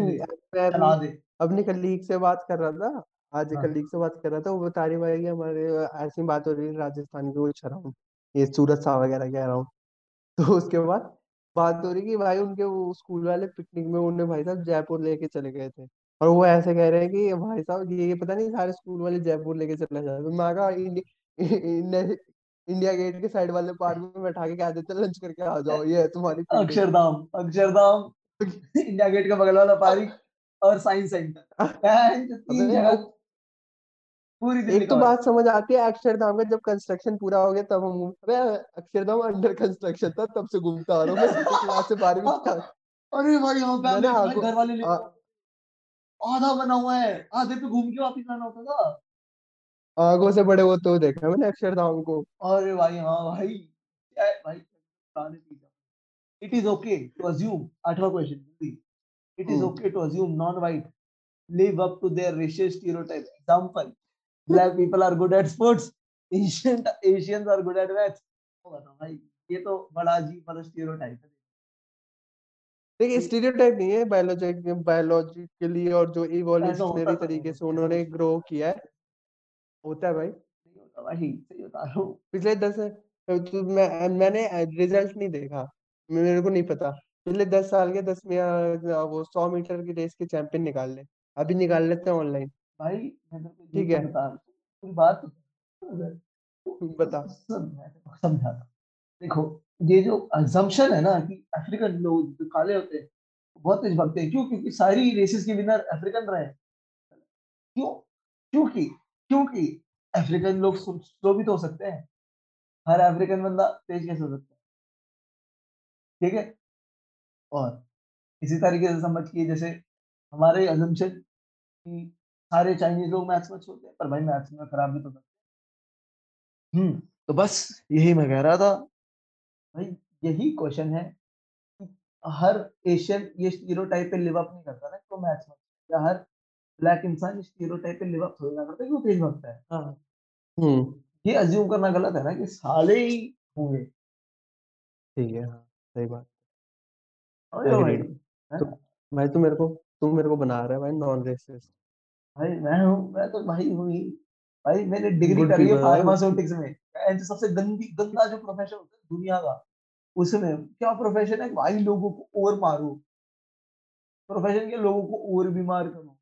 चला दे। अपनी कलीग से बात कर रहा था आज एक हाँ। कलीग से बात कर रहा था वो बता रही भाई हमारे ऐसी बात हो रही है राजस्थान की वो रहा ये सूरत सा वगैरह कह रहा हूँ। तो उसके बाद बात हो रही कि भाई उनके वो स्कूल वाले पिकनिक में उन्हें भाई साहब जयपुर लेके चले गए थे। और वो ऐसे कह रहे हैं कि भाई साहब ये पता नहीं सारे स्कूल वाले जयपुर लेके चले जाते मैं कहा इंडि, इंडिया गेट के साइड वाले पार्क में बैठा के कह देते लंच करके आ जाओ ये है तुम्हारी अक्षरधाम अक्षरधाम इंडिया गेट का बगल वाला पार्क और साइंस सेंटर। पूरी एक तो बात समझ आती है अक्षरधाम का जब कंस्ट्रक्शन पूरा हो गया तब हम अबे अक्षरधाम अंडर कंस्ट्रक्शन था तब से घूमता आ रहा हूँ मैं क्लास से बारहवीं तक अरे भाई यहाँ पे घर वाले आधा बना हुआ है आधे पे घूम के वापिस आना होता था। आगों से बड़े होते हुए देखा मैंने अक्षरधाम को। अरे भाई हाँ भाई। क्या है भाई पुराने चीज़ it is okay to assume आठवां question it is okay to assume non white live up to their racial stereotype. Example: black people are good at sports, Asian Asians are good at maths. तो बताओ भाई ये तो बड़ा अजीब वाला stereotype है। देखिए स्टीरियोटाइप नहीं है बायोलॉजिक बायोलॉजिकली और जो इवोल्यूशनरी तो तरीके से उन्होंने ग्रो किया है। होता है भाई। नहीं होता भाई सही बता रहा हूँ। पिछले दस तो मैं मैंने रिज़ल्ट नहीं देखा। मेरे को नहीं पता। पिछले दस साल के दस में वो सौ मीटर की रेस के चैंपियन निकाल ले अभी निकाल लेते हैं ऑनलाइन। भाई को ठीक है। बता बात तो समझाता देखो ये जो assumption है ना कि अफ्रीकन लोग जो काले होते हैं बहुत तेज भागते हैं। क्यों? क्योंकि सारी रेसेस के विनर अफ्रीकन रहे। क्यों? क्योंकि क्योंकि अफ्रीकन लोग भी तो हो सकते हैं। हर अफ्रीकन बंदा तेज कैसे हो सकता है? ठीक है? और इसी तरीके से समझ कि जैसे हमारे कि सारे चाइनीज़ लोग मैथ्स में अच्छे हैं, पर भाई मैथ्स में खराब भी तो हैं। हम्म तो बस यही मैं कह रहा था। भाई, यही क्वेश्चन है कि हर एशियन ये स्टीरियोटाइप पे लिव अप नहीं करता ना तो मैथ्स में या हर ब्लैक इंसान स्टीरियोटाइप पे लिव अप थोड़ी ना करता क्यों तेज भागता है? हाँ। हम्म। ये अज्यूम करना गलत है ना कि साले ही होंगे। ठीक है हाँ सही बात। समझ रहे हो भाई? एग्रीड है तो ना भाई तू मेरे को तू मेरे को बना रहा है भाई नॉन रेसिस्ट भाई मैं हूँ मैं तो भाई हूँ ही। भाई मैंने डिग्री गुड करी है पीपल भाई फार्मास्यूटिक्स में। जो सबसे गंदी गंदा जो प्रोफेशन होता है दुनिया का उसमें क्या प्रोफेशन है? भाई लोगों को और मारो। प्रोफेशन के लोगों को और बीमार करो।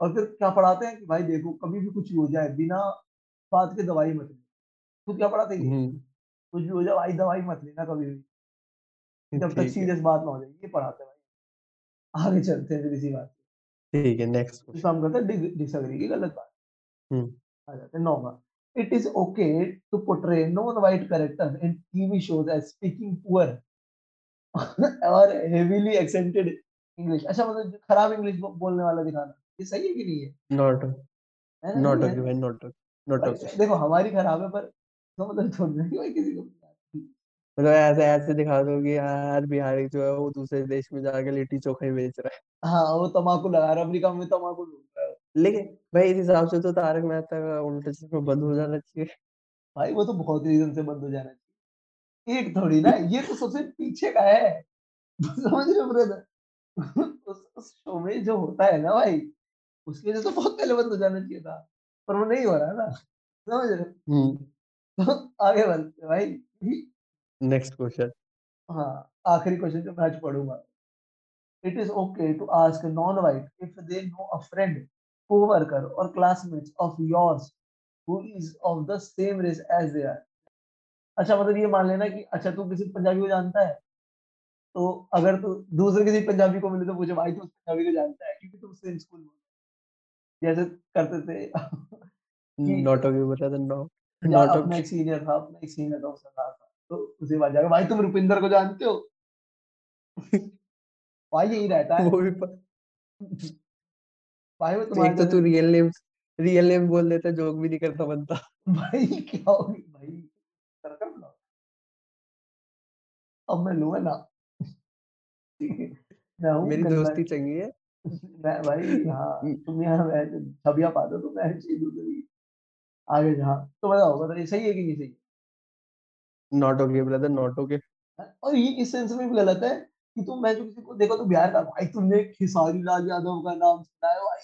और फिर क्या पढ़ाते हैं कि भाई देखो कभी भी कुछ भी हो जाए बिना बात के दवाई मत लेना। खुद क्या पढ़ाते हैं हम्म। कुछ भी हो जाए भाई दवाई मत लेना कभी भी। जब तक सीरियस बात ना हो जाए ये पढ़ाते हैं भाई। आगे चलते हैं फिर इसी बात ठीक है नेक्स्ट क्वेश्चन। हम कहते हैं डिसएग्री की गलत बात। हम्म। आ जाते हैं नौवा It is okay to portray non-white characters in TV shows as speaking poor or heavily accented English. अच्छा मतलब खराब इंग्लिश बोलने वाला दिखाना। ये सही है कि नहीं है? नॉट नॉट ओके भाई नॉट नॉट ओके देखो हमारी खराब है पर तो मतलब थोड़ी ना कि भाई किसी को मतलब ऐसे ऐसे दिखा दो कि यार बिहारी जो है वो दूसरे देश में जाके लिट्टी चोखा ही बेच रहा है। है। वो तम्बाकू लगा रहा है अमेरिका में तम्बाकू ढूंढ रहा है। लेकिन भाई इस हिसाब से तो तारक मेहता का उल्टा चश्मा बंद हो जाना चाहिए। भाई वो तो बहुत रीजन से बंद हो जाना चाहिए। एक थोड़ी ना ये तो सबसे पीछे का है। समझ रहे हो ब्रदर उस, उस शो में जो होता है ना भाई उसकी वजह से तो बहुत पहले बंद हो जाना चाहिए था पर वो नहीं हो रहा है ना। समझ रहे तो आगे बढ़ते भाई। नेक्स्ट क्वेश्चन हाँ आखिरी क्वेश्चन जो मैं आज पढ़ूँगा। It is okay to ask non white if they know a friend coworker और classmates of yours who is of the same race as they are अच्छा मतलब ये मान लेना कि अच्छा तू किसी पंजाबी को जानता है तो अगर तू दूसरे किसी पंजाबी को मिले तो पूछे भाई तू उस पंजाबी को जानता है? क्योंकि तुम सेम स्कूल में। जैसे करते थे। कि नॉट ओके बता दे नो नॉट अपना ओके एक सीनियर था अपना एक सीनियर था उसका था। तो उसी बात जाकर भाई तुम रुपिंदर को जानते हो? भाई यही रहता है। वो भी प- भाई वो तुम्हारे तो तू रियल नेम रियल नेम बोल देता जोक भी नहीं करता बनता भाई क्या हो गई भाई सरकम ना अब मैं लूँगा ना? मेरी दोस्ती चंगी है। भाई हाँ तुम यहाँ मैं छबिया पा दो तो मैं ही दूसरी आगे जहाँ तो बताओ बताइए सही है कि नहीं सही? Not okay brother not okay और ये इस सेंस में भी गलत है कि तुम मैं जो किसी को देखो तो बिहार का भाई तुमने खेसारी लाल यादव का नाम सुना है भाई?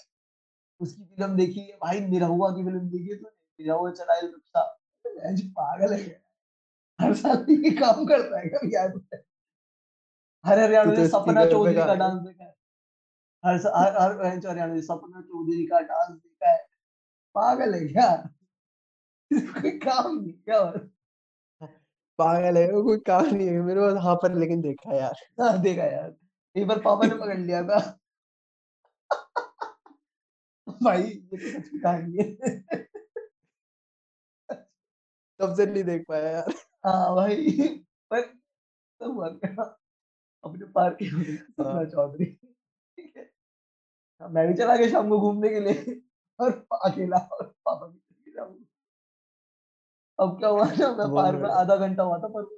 उसकी फ़िल्म देखी है भाई निरहुआ की फ़िल्म देखी है तूने? निरहुआ चलाए रिक्शा मैं जी पागल है हर साल ये काम करता है क्या बिहार में? हर हरियाणा में तो सपना चौधरी का डांस देखा है। हर हर हर हरियाणा में सपना चौधरी का डांस देखा है पागल है क्या? कोई काम नहीं क्या पागल है कोई काम नहीं है मेरे पास हाँ पर लेकिन देखा यार। हाँ, देखा यार। एक बार पापा ने पकड़ लिया था। भाई ये तो सच की कहानी है। तब से नहीं देख पाया यार। हाँ भाई पर तो हुआ क्या? अपने पार्क में सपना हाँ चौधरी। मैं भी चला गया शाम को घूमने के लिए और अकेला और पापा भी चले गए अब क्या हुआ ना मैं बहुत पार्क में आधा घंटा हुआ था पर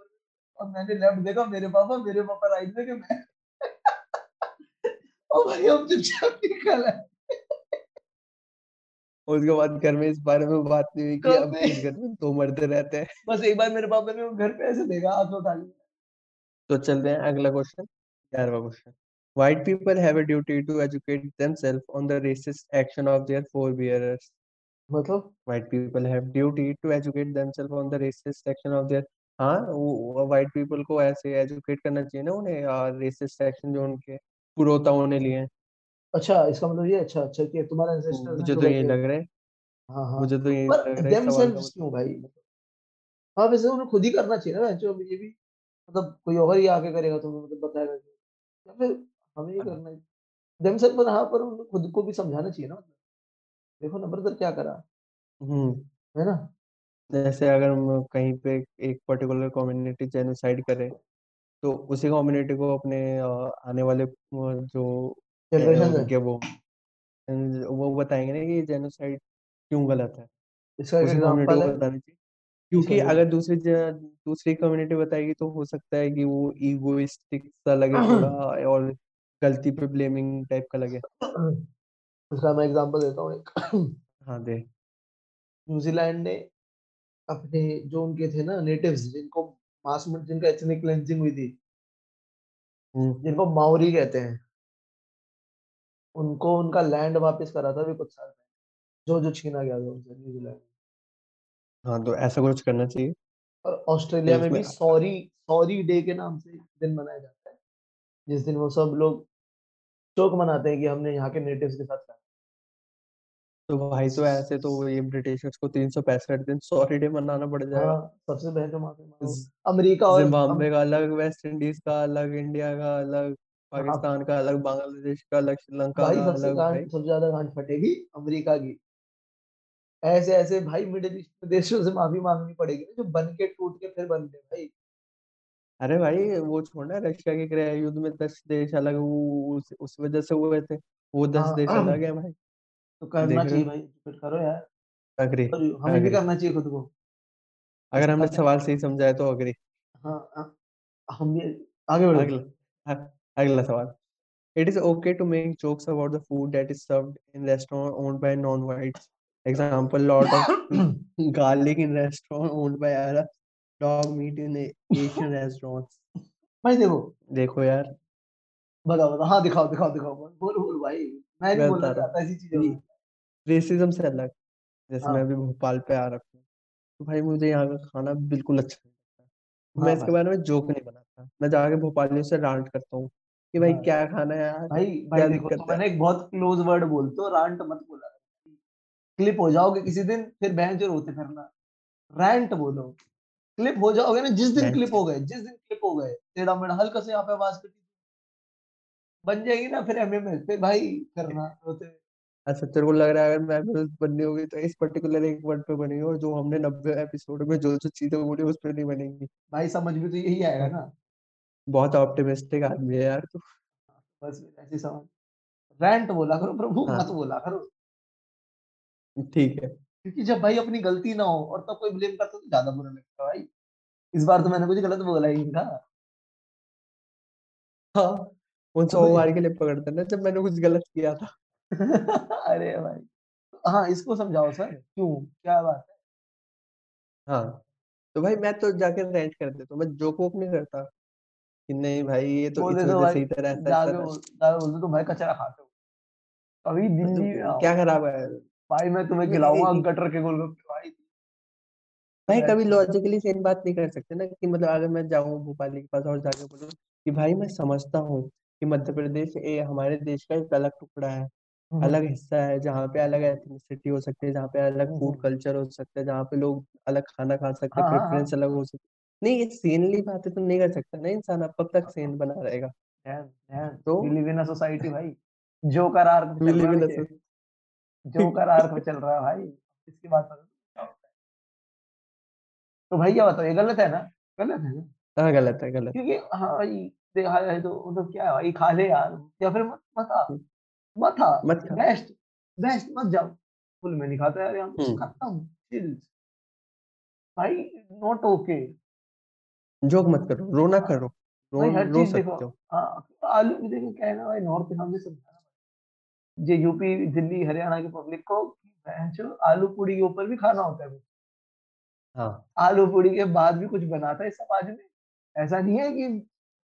और मैंने लेफ़्ट देखा मेरे पापा मेरे पापा राइट देखे मैं और भाई हम चुपचाप निकल आए। उसके बाद घर में इस बारे में बात नहीं हुई कि अब इस घर में दो मर्द रहते हैं। बस एक बार मेरे पापा ने घर पे ऐसे देखा हाथ उठा लिया। तो चलते हैं अगला क्वेश्चन ग्यारहवा question white people have a duty to educate themselves on the racist action of their forebearers मतलब white people have duty to educate themselves on the racist action of their हाँ वो white people को ऐसे educate करना चाहिए ना उन्हें racist action जो उनके पुरोताओं ने लिए हैं अच्छा इसका मतलब ये अच्छा अच्छा कि तुम्हारे एंसेस्टर्स ने मुझे तो यही लग रहा है हाँ हाँ मुझे तो यही लग रहा है themselves क्यों भाई हाँ वैसे उन्हें खुद ही करना चाहिए ना जो ये भी मतलब कोई और ही आके करेगा तो मतलब बताएगा या फिर हमें ही मतलब करना है। themselves पर हाँ पर खुद को भी समझाना चाहिए ना मतलब। देखो ना ब्रदर क्या करा। हम्म है ना? जैसे अगर हम कहीं पे एक पर्टिकुलर कम्युनिटी जेनोसाइड करे तो उसी कम्युनिटी को अपने अ, आने वाले अ, जो अ, जनरेशन है। उनके वो वो बताएँगे ना कि जेनोसाइड क्यों गलत है। इसका एक उसी कम्युनिटी एग्जांपल को है। बताना चाहिए। इसका क्योंकि एक अगर दूसरी ज- दूसरी कम्युनिटी बताएगी तो हो सकता है कि वो ईगोइस्टिक सा लगे थोड़ा और गलती पे ब्लेमिंग टाइप का लगे। इसका मैं एग्जांपल देता हूँ एक। हाँ दे। न्यूजीलैंड ने अपने जो उनके थे ना नेटिव्स जिनको मास में जिनका एथनिक क्लेंजिंग हुई थी हम्म। जिनको माओरी कहते हैं उनको उनका लैंड वापस करा था भी कुछ साल पहले। जो जो छीना गया था उनसे न्यूजीलैंड हाँ तो ऐसा कुछ करना चाहिए। और ऑस्ट्रेलिया में भी सॉरी सॉरी डे के नाम से दिन मनाया जाता है जिस दिन वो सब लोग शोक मनाते हैं कि हमने यहाँ के नेटिव्स के साथ तो भाई तो ऐसे तो ये ब्रिटिशर्स को तीन सौ पैंसठ दिन सॉरी डे मनाना पड़ जाएगा हाँ सबसे पहले तो माफ़ी अमेरिका और जिम्बाब्वे का अलग वेस्ट इंडीज का अलग इंडिया का अलग हाँ। पाकिस्तान का अलग बांग्लादेश का अलग श्रीलंका भाई का सबसे अलग भाई। सबसे ज़्यादा गांड फटेगी अमेरिका की। ऐसे ऐसे भाई मिडिल ईस्ट देशों से माफ़ी मांगनी पड़ेगी जो बन के टूट के फिर बनते भाई। अरे भाई वो छोड़ना रशिया के गृह युद्ध में दस देश अलग वो उस, उस वजह से हुए थे। वो दस देश हाँ। अलग है भाई। तो करना देख रहे चाहिए भाई फिर करो यार। अग्री और हमें भी अग्री। करना चाहिए खुद को। अगर हमने करने सवाल सही समझाया तो अग्री। हाँ हाँ, हम भी आगे बढ़ो। अगला अ- अगला सवाल। It is okay to make jokes about the food that is served in restaurant owned by non-whites. Example, lot of garlic in restaurant owned by Arabs, dog meat in a- Asian restaurants. भाई देखो। देखो यार। बताओ बताओ। हाँ दिखाओ दिखाओ दिखाओ। बोलो बोलो भाई। मैं भी मैं बोलना चाहता ऐसी चीज़ें हूँ। रेसिज्म से अलग। जैसे हाँ। मैं अभी भोपाल पे आ रखा हूँ। तो भाई मुझे यहाँ का खाना बिल्कुल अच्छा नहीं लगता। तो मैं हाँ इसके बारे में जोक नहीं बनाता। मैं जाके भोपालियों से डांट करता हूँ कि भाई हाँ। क्या खाना है यार? भाई भाई देखो तो मैंने एक बहुत क्लोज वर्ड बोलते हो रांट मत बोला। क्लिप हो जाओगे किसी दिन फिर बहन जो रोते फिरना। रैंट बोलो। क्लिप हो जाओगे ना जिस दिन क्लिप हो गए जिस दिन क्लिप हो गए टेढ़ा मेढ़ा हल्का से यहाँ पे आवाज़ कटी बन जाएगी ना फिर एमएमए फिर भाई करना हुए। अच्छा तेरे को लग रहा है अगर मैमोरीज बननी होगी तो इस पर्टिकुलर एक वर्ड पे बनेगी और जो हमने नब्बे एपिसोड में जो जो चीज़ें बोली उस पे नहीं बनेगी। भाई समझ में तो यही आएगा ना। बहुत ऑप्टिमिस्टिक आदमी है यार तू। बस ऐसे समझ। रैंट बोला करो प्रभु मत हाँ बोला करो। ठीक है। क्योंकि जब भाई अपनी गलती ना हो और तब कोई ब्लेम करता तो ज़्यादा बुरा लगता है भाई। इस बार तो मैंने कुछ गलत बोला ही नहीं था। हाँ उन तो सौ बार के लिए पकड़ते ना जब मैंने कुछ गलत किया था। अरे भाई। हाँ इसको समझाओ सर क्यों? क्या बात है? हाँ तो भाई मैं तो जाके रेंट कर देता हूँ मैं जोक वोक नहीं करता कि नहीं भाई ये तो इस तो वजह से इधर ऐसा ऐसा जाके था बोल जाके बोल दे तो भाई कचरा खाते हो। दिल्ली में तो आओ क्या खराब है? भाई मैं तुम्हें खिलाऊँगा ए- गटर के गोलगप्पे भाई भाई कभी लॉजिकली सेम बात नहीं कर सकते ना कि मतलब अगर मैं जाऊँ भोपाली के पास और जाके बोलूँ कि भाई मैं समझता हूँ कि मध्य प्रदेश ये हमारे देश का एक अलग टुकड़ा है हम्म अलग हिस्सा है जहाँ पे अलग एथनिसिटी हो सकती है जहाँ पे अलग हम्म, फ़ूड हम्म। कल्चर हो सकता है जहाँ पे लोग अलग खाना खा सकते हाँ हैं हाँ हाँ। प्रेफरेंस अलग हो सकती है। नहीं ये सेनली बातें तो नहीं कर सकता ना इंसान अब कब तक सेन बना रहेगा? तो लिव इन सोसाइटी भाई जो करार लिव इन जो करार पे चल रहा है भाई। इसकी बात क्या तो भैया बताओ ये गलत है ना? गलत है ना? हाँ गलत है गलत क्योंकि हाँ। भाई देखा है तो मतलब क्या है भाई खा ले यार। या फिर मत मत आ हम्म, मत आ मत खा। बेस्ट बेस्ट मत जाओ। फुल मैं नहीं खाता यार यहाँ पे हम्म हूँ चिल। भाई नॉट ओके जोक मत करो रोना करो रो रो सकते हो। हाँ आलू देखो क्या है ना भाई नॉर्थ के सामने समझाना ये यूपी दिल्ली हरियाणा की पब्लिक को आलू पूड़ी के ऊपर भी खाना होता है हाँ। आलू पूड़ी के बाद भी कुछ बनाता है समाज में। ऐसा नहीं है कि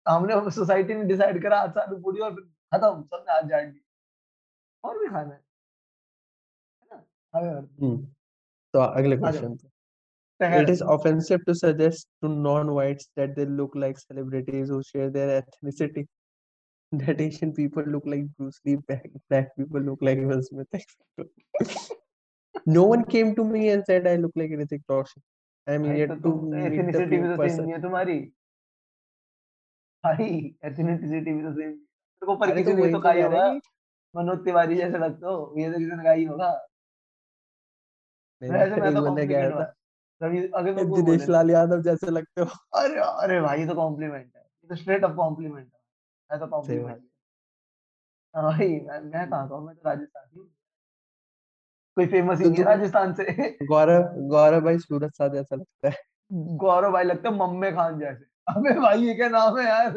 हमने सोसाइटी ने डिसाइड करा आज आलू पूड़ी और खत्म सबने हाथ झाड़ ली। और भी खाना है। है ना? आगे बढ़ते हैं। हुँ। तो अगले question It is offensive to suggest to non-whites that they look like celebrities who share their ethnicity. That Asian people look like Bruce Lee, black black people look like Will Smith. No one came to me and said I look like Hrithik Roshan. I'm भाई yet to meet the तो same person. तुम्हारी। भाई ethnicity भी तो same तेरे को पर किसी तो ने तो तो कहा होगा मनोज तिवारी जैसे लगते हो ये तो किसी ने कहा होगा। वैसे मैं तो बंदे कह रहा। था कभी अगर दिनेश लाल यादव जैसे लगते हो। अरे अरे भाई ये तो कॉम्प्लीमेंट है। ये तो स्ट्रेट अप कॉम्प्लीमेंट है। मैं तो सही बात। हाँ भाई मैं मैं कहाँ का हूँ मैं तो राजस्थानी हूँ। कोई फ़ेमस ही तो नहीं है राजस्थान से। गौरव गौरव भाई सूरज सा जैसा लगता है। गौरव भाई लगता है मम्मे खान जैसे। अबे भाई ये क्या नाम है यार?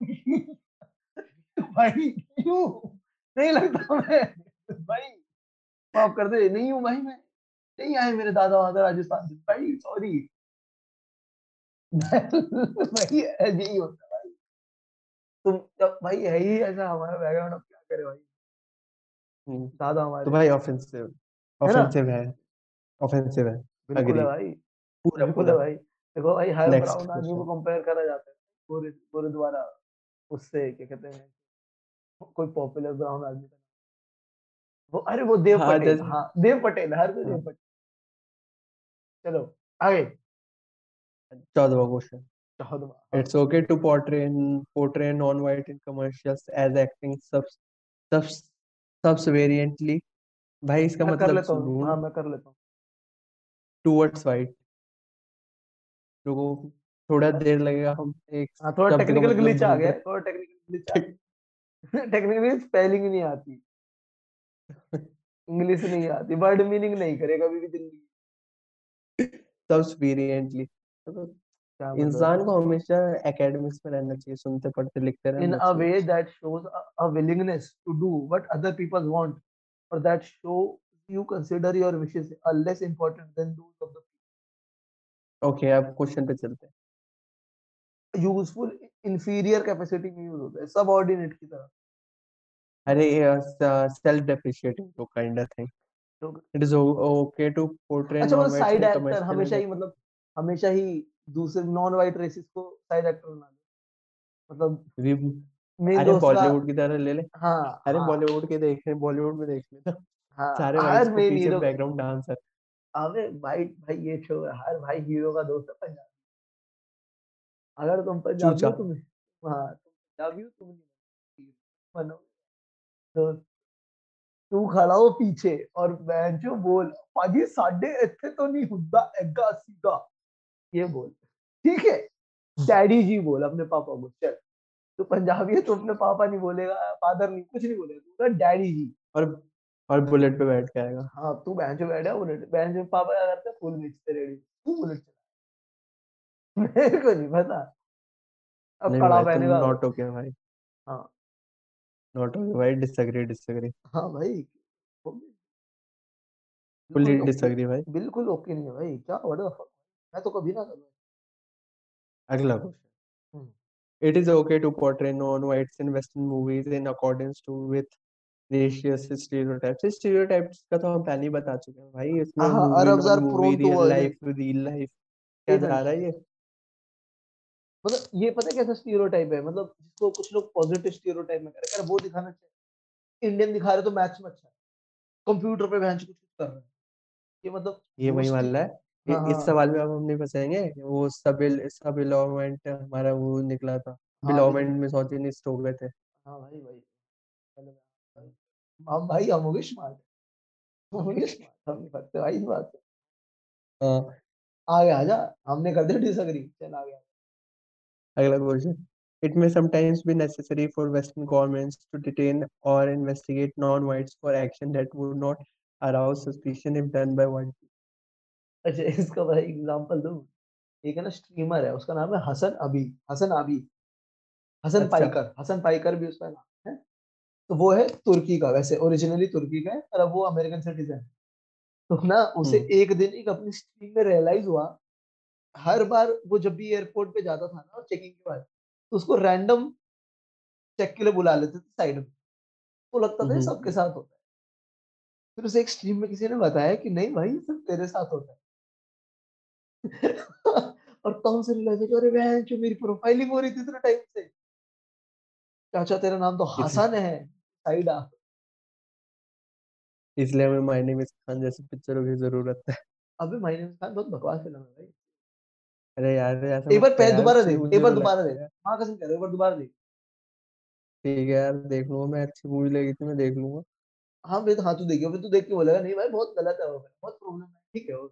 भाई क्यों? नहीं लगता मैं भाई माफ़ कर दे नहीं हूँ भाई मैं। नहीं आए मेरे दादा वादा राजस्थान से भाई सॉरी। भाई होता है भाई। तुम जब भाई है ही ऐसा हमारा बैकग्राउंड अब क्या करे भाई। हुँ। दादा तो भाई ऑफेंसिव ऑफेंसिव है ऑफेंसिव है। बिल्कुल है भाई। पूरा बिल्कुल है पूरा। भाई। देखो भाई हर ब्राउन आदमी को कंपेयर करा जाता है। पूरे पूरे द्वारा उससे क्या कहते हैं कोई पॉपुलर ब्राउन आदमी का वो अरे वो देव हाँ, पटेल हाँ, देव पटेल हर कोई देव हाँ। पटेल। चलो आगे। 14वां क्वेश्चन। 14वां। It's okay to portray in, portray non-white in commercials as acting subs subs subserviently भाई इसका मैं कर मतलब लेता हूँ। हाँ, मैं कर लेता हूँ। towards white रुको थोड़ा देर लगेगा हम एक हाँ, थोड़ा टेक्निकल मतलब ग्लिच आ गया थोड़ा टेक्निकल ग्लिच। टेक्निकली स्पेलिंग नहीं आती। इंग्लिश नहीं आती। वर्ड मीनिंग नहीं करे कभी भी ज़िंदगी subserviently क्या मतलब इंसान को हमेशा एकेडमिक्स में रहना चाहिए सुनते पढ़ते लिखते रहना a चाहिए way that shows a, a willingness to do what other people want or that show you consider your wishes are less important than those of the okay अब क्वेश्चन पे चलते हैं useful inferior capacity में use होता है subordinate की तरह अरे सेल्फ डेप्रिशिएटिंग तो काइंड ऑफ़ थिंग तो it is okay to portray अच्छा मतलब साइड एक्टर हमेशा ही मतलब हमेशा ही दूसरे नॉन वाइट रेसिस को साइड एक्टर बना दे। मतलब अरे बॉलीवुड की तरह ले ले। हाँ अरे हाँ। बॉलीवुड के देख रहे बॉलीवुड में देख ले तो हाँ सारे वाइट्स को पीछे बैकग्राउंड डांसर अबे भाई भाई ये छोड़ हर भाई हीरो का दोस्त है पंजाबी। अगर तुम पंजाबी हो तुम हाँ तुम पंजाबी हो तुम बनो तो तू खड़ा हो पीछे और बेंचो बोल पाजी साढ़े इतने तो नहीं हुंदा एगा सीगा ये बोल। ठीक है? डैडी जी बोल अपने पापा को चल। तू पंजाबी है तो अपने पापा नहीं बोलेगा फादर नहीं कुछ नहीं बोलेगा। तू डैडी जी। और और बुलेट पे बैठ के आएगा। हाँ तू बेंचो बैठा बुलेट बेंचो पापा क्या करते फुल बेचते रेडी तू बुलेट चला। मेरे को नहीं पता। अब कड़ा पहनेगा। नॉट ओके भाई। हाँ। नॉट ओके भाई डिसएग्री डिसएग्री हाँ भाई। फुल्ली डिसएग्री भाई। बिल्कुल ओके नहीं है भाई। क्या व्हाट द फक मैं तो कभी ना करूँ अगला question It is okay to portray non-whites in Western movies in accordance to with racist stereotypes. इस stereotypes का तो हम पहले ही बता चुके हैं भाई इसमें हाँ non movie prone to real life real life क्या जा रहा है ये? मतलब ये पता है कैसा स्टीरियोटाइप है? मतलब जिसको कुछ लोग पॉजिटिव स्टीरियोटाइप में कर रहे वो दिखाना चाहिए। इंडियन दिखा रहे तो मैथ्स में अच्छा है। कंप्यूटर पे भैंस कुछ कर रहे हैं। ये मतलब ये वही वाला है। इ- हाँ इस हाँ। सवाल में अब हम नहीं फंसेंगे वो सब सब बिलोवमेंट हमारा वो निकला था। हाँ बिलोवमेंट बिल्कुल। में सोचनिस्ट हो गए थे। हाँ भाई भाई। चलो भाई हम भाई हम हो। स्मार्ट हम हो स्मार्ट हम नहीं फंसते भाई इस बात से। हाँ। आगे आजा। हमने कर दिया डिसएग्री। चल आगे अगला question It may sometimes be necessary for Western governments to detain or investigate non-whites for action that would not arouse suspicion if done by white अच्छा इसका भाई एग्जांपल दूँ? एक है ना स्ट्रीमर है उसका नाम है हसन अभी हसन अभी हसन अच्छा। पाइकर हसन पाइकर भी उसका नाम है। तो वो है तुर्की का वैसे ओरिजिनली तुर्की का है और अब वो अमेरिकन सिटीजन है। तो ना उसे एक दिन एक अपनी स्ट्रीम में रियलाइज़ हुआ हर बार वो जब भी एयरपोर्ट पे जाता था ना चेकिंग के बाद तो उसको रैंडम चेक के लिए बुला लेते थे साइड में। तो लगता था सबके साथ होता है। फिर उसे एक स्ट्रीम में किसी ने बताया कि नहीं भाई सब तेरे साथ होता है। और उसे रियलाइज़ हुआ अरे बहन जो मेरी प्रोफाइलिंग हो रही थी इतने टाइम से? चाचा तेरा नाम तो हसन है साइड। इसलिए हमें माय नेम इज़ खान जैसी पिक्चरों की ज़रूरत है। अबे माय नेम इज़ खान बहुत बकवास फ़िल्म है भाई। अरे यार ऐसा एक बार पहले दोबारा देख एक बार दोबारा देख। माँ कसम कह रहा हूँ एक बार दोबारा देख। ठीक है यार देख लूँगा मैं अच्छी मूवी लगी थी मैं देख लूँगा। हाँ भाई तो हाँ तू देखियो फिर तू देख के बोलेगा नहीं भाई बहुत गलत है वो बहुत प्रॉब्लम है ठीक है वो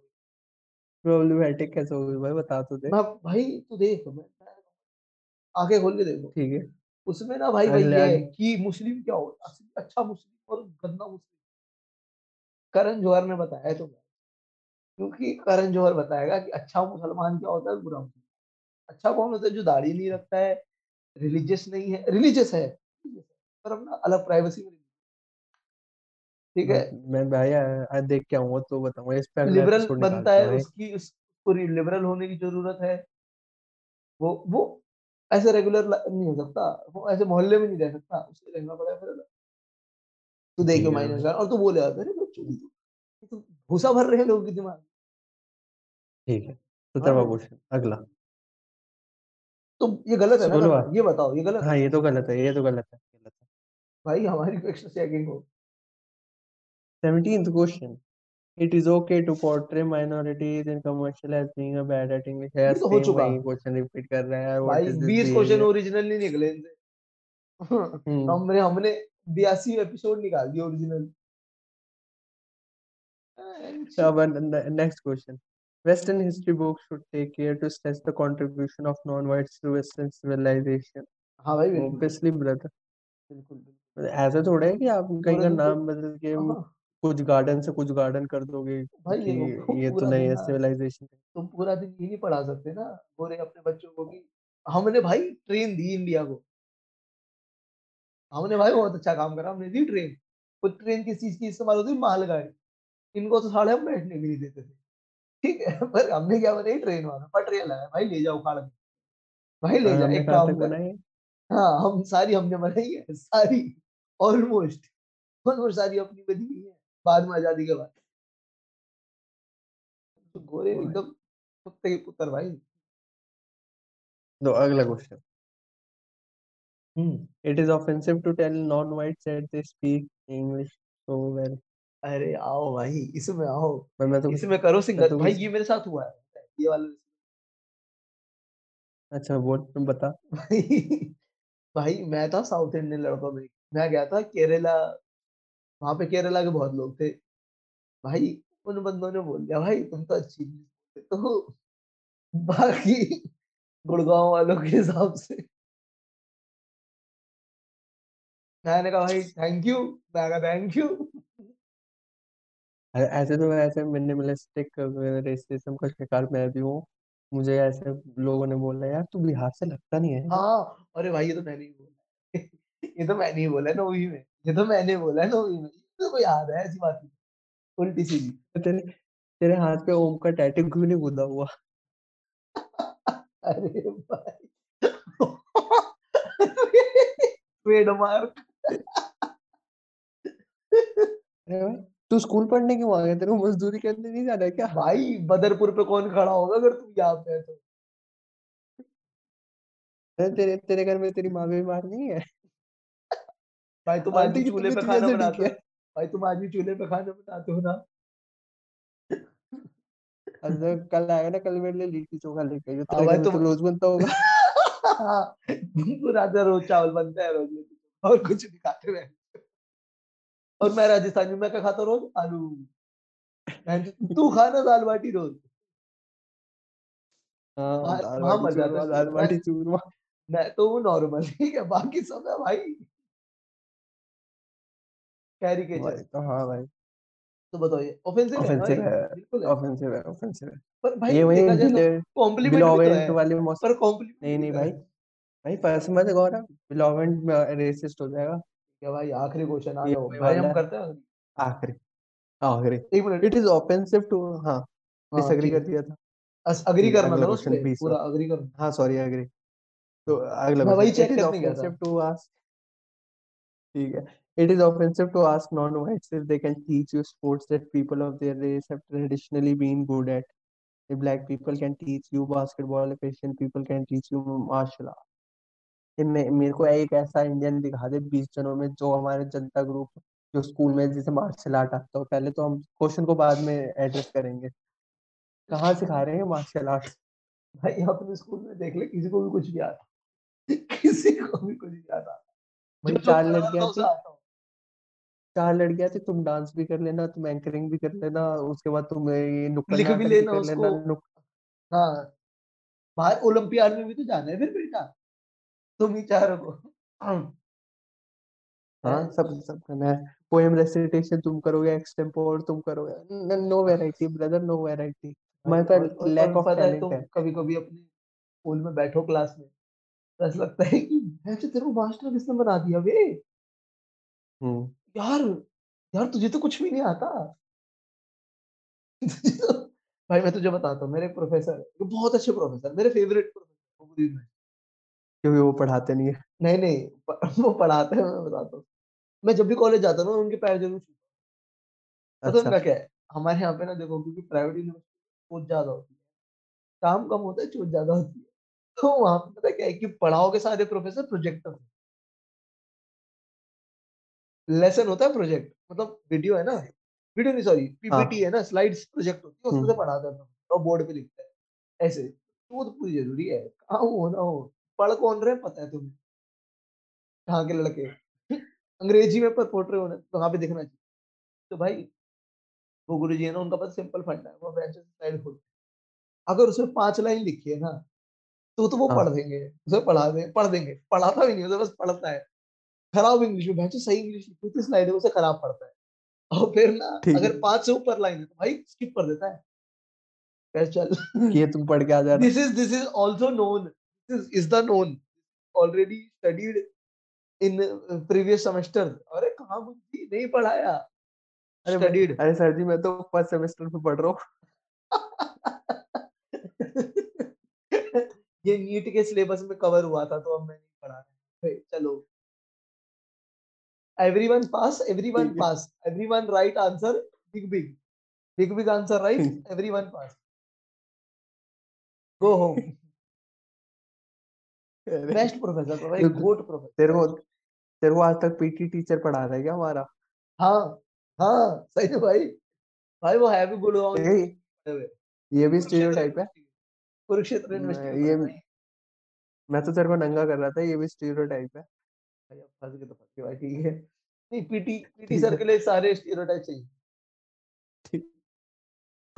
प्रॉब्लमेटिक कैसे होगी भाई बता तो दे। मैं भाई तू देख मैं आँखें खोल के देखो। ठीक है। उसमें ना भाई अगले है कि मुस्लिम क्या होता है अच्छा मुस्लिम और गंदा मुस्लिम। करण जौहर ने बताया है तुम्हें। क्योंकि करण जौहर बताएगा कि अच्छा मुसलमान क्या होता है बुरा मुसलमान। अच्छा कौन होता है जो दाढ़ी नहीं रखता है रिलीजियस नहीं है रिलीजियस है पर अपना अलग प्राइवेसी में ठीक है? मैं भाई आ, आ, देख के आऊँगा तो बताऊँगा इस पे लिबरल बनता है हैं उसकी उसको लिबरल होने की ज़रूरत है। वो वो ऐसे रेगुलर नहीं हो सकता वो ऐसे मोहल्ले में नहीं रह सकता उसे रहना पड़ेगा फिर। तू देखियो है माइनस और तू बोले अरे बच्चों की तो। भूसा भर रहे हैं लोगों के दिमाग। ठीक है तो हाँ तेरा क्वेश्चन अगला। तो ये गलत है ना ये बताओ ये गलत हाँ ये तो गलत है ये तो गलत है गलत है। भाई हमारी क्वेश्चन चेकिंग हो। Seventeenth question it is okay to portray minorities in commercial as being a bad at English यार तो हो चुका। क्वेश्चन रिपीट कर रहा है भाई इज़ दिस बीस क्वेश्चन बिहेवियर निकले इनसे हम्म। हमने हमने बयासी एपिसोड निकाल दिए ओरिजिनल अब next question Western history books should take care to stress the contribution of non-whites to Western civilization. हाँ भाई Obviously, brother. बिल्कुल ऐसा थोड़ा है कि आप कहीं का नाम बदल के हाँ। कुछ गार्डन से कुछ गार्डन कर दोगे भाई कि ये तो नहीं है सिविलाइजेशन तुम पूरा दिन ये नहीं पढ़ा सकते ना पूरे अपने बच्चों को भी हमने भाई ट्रेन दी इंडिया को। हमने भाई बहुत अच्छा काम करा हमने दी ट्रेन। वो ट्रेन किस चीज़ की इस्तेमाल होती मालगाड़ी इनको तो साढ़े हम बैठने भी नहीं देते थे। ठीक है पर हमने क्या बनाई? ट्रेन वाला पटरिया लगाया भाई ले जाओ उखाड़ भाई ले जाओ एक काम कर। हाँ हम सारी हमने बनाई है सारी ऑलमोस्ट ऑलमोस्ट सारी अपनी बनी हुई है। बाद में आज़ादी के बाद। तो गोरे एकदम कुत्ते के पुत्र भाई। तो अगला question hmm it is offensive to tell non whites that they speak English so well अरे आओ भाई इसमें आओ। पर मैं तो इसमें करो मैं सिंगल तो भाई ये मेरे साथ हुआ है। ये वाला अच्छा वो तुम बता। भाई भाई मैं था साउथ इंडियन लड़कों में। मैं गया था केरला वहाँ पे केरला के बहुत लोग थे। भाई उन बंदों ने बोल दिया भाई तुम तो अच्छी तो बाकी गुड़गांव वालों के हिसाब से। मैंने कहा भाई थैंक यू मैं कहा थैंक यू ऐसे तो ऐसे मिनिमलिस्टिक रेसिज्म का शिकार मैं भी हूँ। मुझे ऐसे लोगों ने बोला यार तू बिहार से लगता नहीं है? हाँ अरे भाई ये तो मैंने ही बोला। ये तो मैंने ही बोला है नौवीं में। ये तो मैंने बोला है में ये तो याद है ऐसी बात नहीं। उल्टी सीधी। तेरे तेरे हाथ पे ओम का टैटू क्यों नहीं गुदा हुआ? अरे भाई। अरे भाई तू स्कूल पढ़ने क्यों आ गया? तेरे को मजदूरी करने नहीं जाना है क्या? भाई बदरपुर पे कौन खड़ा होगा अगर तुम यहाँ पे है तो? तेरे तेरे घर में तेरी माँ बीमार नहीं है? भाई तुम आज भी चूल्हे पे खाना बनाते हो। भाई तुम आज भी चूल्हे पे खाना बनाते हो ना? अच्छा कल आएगा ना कल मेरे लिए लिट्टी चोखा लेके आइयो। हाँ तेरे भाई तुम तो रोज बनता होगा। पूरा दिन रोज चावल बनता है रोज। और कुछ नहीं खाते मैं और मैं राजस्थानी में क्या खाता रोज? आलू। तू खाना दाल बाटी रोज। हाँ वहाँ दाल बाटी चूरमा है। दाल मैं बाटी चूरमा। मैं तो वो नॉर्मल ठीक है? बाकी सब है भाई। कैरिकेचर तो हाँ भाई। तो ऑफेंसिव है? ऑफेंसिव है बिल्कुल ऑफेंसिव है ऑफेंसिव है। पर भाई ये वही कॉम्प्लीमेंट तो है वाले पर कॉम्प्लीमेंट नहीं नहीं तो भाई। भाई पर्स मत गौरव बिलोवेंट रेसिस्ट हो जाएगा। क्या भाई आखिरी क्वेश्चन आ ये जाओ। भाई हम करते हैं आखिरी। हाँ अग्री एक minute. It is offensive to हाँ हाँ डिसएग्री कर दिया था। है अग्री करना था क्वेश्चन पूरा अग्री करना। हाँ सॉरी एग्री तो अगला मैं वही चेक करने गया था। टू आस्क ठीक है। It is offensive to ask non whites if they can teach you sports that people of their race have traditionally been good at if black people can teach you basketball if Asian people can teach you martial art मे, मेरे को एक ऐसा Indian दिखा दे बीस जनों में जो हमारे जनता ग्रुप जो स्कूल में जैसे मार्शल आर्ट आता हो पहले तो हम क्वेश्चन को बाद में एड्रेस करेंगे कहाँ सिखा रहे हैं मार्शल आर्ट भाई अपने स्कूल में देख ले किसी को भी कुछ भी आता किसी को भी कुछ भी आता भाई चार लड़कियाँ तो हो चार लड़कियाँ थी तुम डांस भी कर लेना तुम एंकरिंग भी कर लेना उसके बाद तुम ये नुक्कड़ लिख भी लेना कर उसको। लेना नुक हाँ। बाहर ओलंपियाड में भी तो जाना है फिर बेटा। तुम ही चारों को हाँ सब सब करना है। पोएम रेसिटेशन तुम करोगे एक्सटेम्पोर तुम करोगे। No variety brother no variety भाई हमारे पास लैक ऑफ़ टैलेंट है कभी कभी अपने स्कूल में बैठो क्लास में तो ऐसा लगता है कि भैंस तेरे को मास्टर किसने बना दिया बे? हम्म। यार यार तुझे तो कुछ भी नहीं आता। तो- भाई मैं तुझे बताता हूँ मेरे प्रोफेसर वो बहुत अच्छे प्रोफेसर मेरे फेवरेट प्रोफेसर क्योंकि वो पढ़ाते नहीं है। नहीं नहीं प- वो पढ़ाते हैं मैं बताता हूँ। मैं जब भी कॉलेज जाता हूँ ना उनके पैर ज़रूर छूता अच्छा। उनका क्या है? हमारे यहाँ पे ना देखो क्योंकि प्राइवेट यूनिवर्सिटी बहुत ज़्यादा होती है काम कम होता है छूट ज़्यादा होती है। तो वहाँ पे पता क्या है कि पढ़ाओगे सारे प्रोफेसर प्रोजेक्टर लेसन होता है प्रोजेक्ट मतलब वीडियो है ना वीडियो नहीं सॉरी पीपीटी हाँ है ना स्लाइड्स प्रोजेक्ट होती है उसमें से हम्म। पढ़ाता है और बोर्ड पे लिखता है ऐसे। तो तो पूरी ज़रूरी है कहाँ हो ना हो पढ़ कौन रहे पता है तुम्हें। कहाँ के लड़के अंग्रेज़ी में पर पोर्ट्रे होने तो वहाँ पे दिखना चाहिए। तो भाई वो गुरु जी है ना उनका बस सिंपल फंडा है वो बेंच से स्लाइड खोलते अगर उसमें पाँच लाइन लिखी है ना तो तो वो हाँ। पढ़ हाँ देंगे उसे पढ़ा दे पढ़ देंगे पढ़ाता भी नहीं उसे बस पढ़ता है। खराब इंग्लिश में भैंसो सही इंग्लिश लिखी थी स्लाइड में उसे खराब पढ़ता है। और फिर ना अगर पाँच से ऊपर लाइन है तो भाई स्किप कर देता है। फिर चल। ये तुम पढ़ के आ जाना this is this is also known this is the known already studied in previous semester अरे कहाँ बुद्धि नहीं पढ़ाया। अरे स्टडीड अरे सर जी मैं तो फ़र्स्ट सेमेस्टर में पढ़ रहा हूँ। ये नीट के सिलेबस में कवर हुआ था तो अब मैं नहीं पढ़ा रहा। चलो। एवरीवन पास एवरीवन ठीक है pass everyone right answer big big big big answer right everyone pass go home अरे बेस्ट प्रोफेसर था भाई तो गोट तेरे प्रोफेसर को तेरे को आज तक पीटी टीचर पढ़ा रहा है क्या हमारा? हाँ हाँ सही है भाई। भाई वो है भी गुड़गांव ये ये भी स्टीरियोटाइप है। कुरुक्षेत्र ये मैं तो तेरे को नंगा कर रहा था ये भी स्टीरियोटाइप है। भाई अब फंस गए तो फंस गए भाई ठीक है। नहीं पीटी पीटी सर के लिए सारे स्टीरियोटाइप चाहिए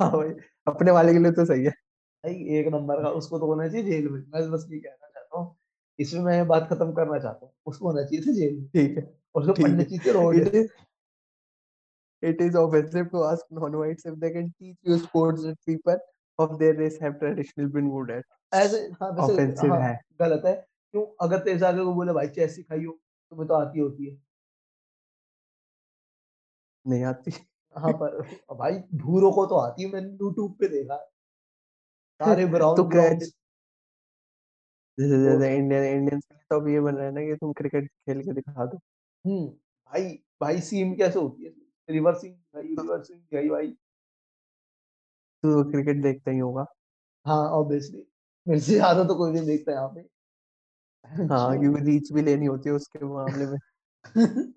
हाँ। भाई अपने वाले के लिए तो सही है। भाई एक नंबर का उसको तो होना चाहिए जेल में। मैं बस ये कहना चाहता हूँ इसमें मैं बात खत्म करना चाहता हूँ उसको होना चाहिए था जेल में। ठीक है और उसको पढ़ना चाहिए road it is offensive to ask non-whites if they can teach you sports that people of their race have traditionally been good at ऐसे हाँ वैसे offensive हाँ है। गलत है। क्यों? अगर से आगे को बोले भाई चेस सिखाई हो तुम्हें तो आती होती है। नहीं आती। हाँ पर भाई भूरों को तो आती है मैंने यूट्यूब पे देखा सारे ब्राउन तो ब्राउन जैसे जैसे इंडियन इंडियंस के लिए तो अब ये बन रहा है ना कि तुम क्रिकेट खेल के दिखा दो। हम्म भाई भाई सीम कैसे होती है? रिवर्सिंग भाई तो रिवर्सिंग भाई भाई। तू तो क्रिकेट देखता ही होगा। हाँ ऑब्वियसली मेरे से ज़्यादा तो कोई नहीं देखता यहाँ पे। हाँ क्योंकि रीच भी लेनी होती है उसके मामले में।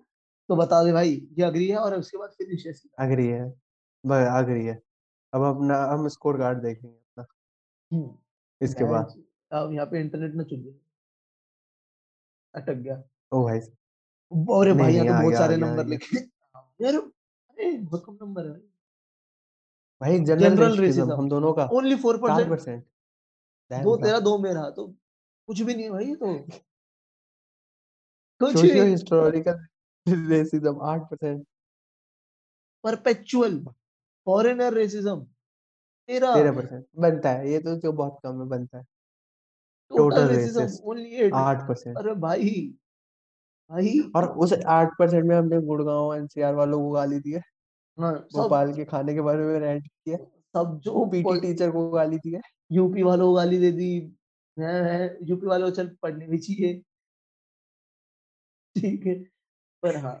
तो बता दे भाई ये अग्री है और उसके बाद फिर विशेष अग्री है बस अग्री है। अब अपना हम स्कोर कार्ड देखेंगे अपना। इसके बाद। अब यहाँ पे इंटरनेट में चुन अटक गया। ओ भाई। अरे भाई यहाँ तो बहुत सारे नंबर लिखे। यार अरे बहुत कम नंबर है भाई। जनरल रेसिज्म हम दोनों का ओनली फोर परसेंट दो तेरा दो मेरा तो कुछ भी नहीं है भाई तो कुछ सोशियो हिस्टोरिकल रेसिज्म आठ परसेंट। परपेचुअल फॉरेनर रेसिज्म तेरा। तेरह परसेंट बनता है ये तो जो बहुत कम है बनता है। टोटल रेसिज्म ओनली एट आठ परसेंट। अरे भाई भाई। और उस आठ परसेंट में हमने गुड़गांव एनसीआर वालों को गाली दी है। हाँ, भोपाल के खाने के बारे में रेंट किया सब जो पीटी टीचर को गाली दी है। यूपी वालों को गाली दे दी यूपी वालों को चल पढ़ने भी चाहिए। ठीक है पर हाँ।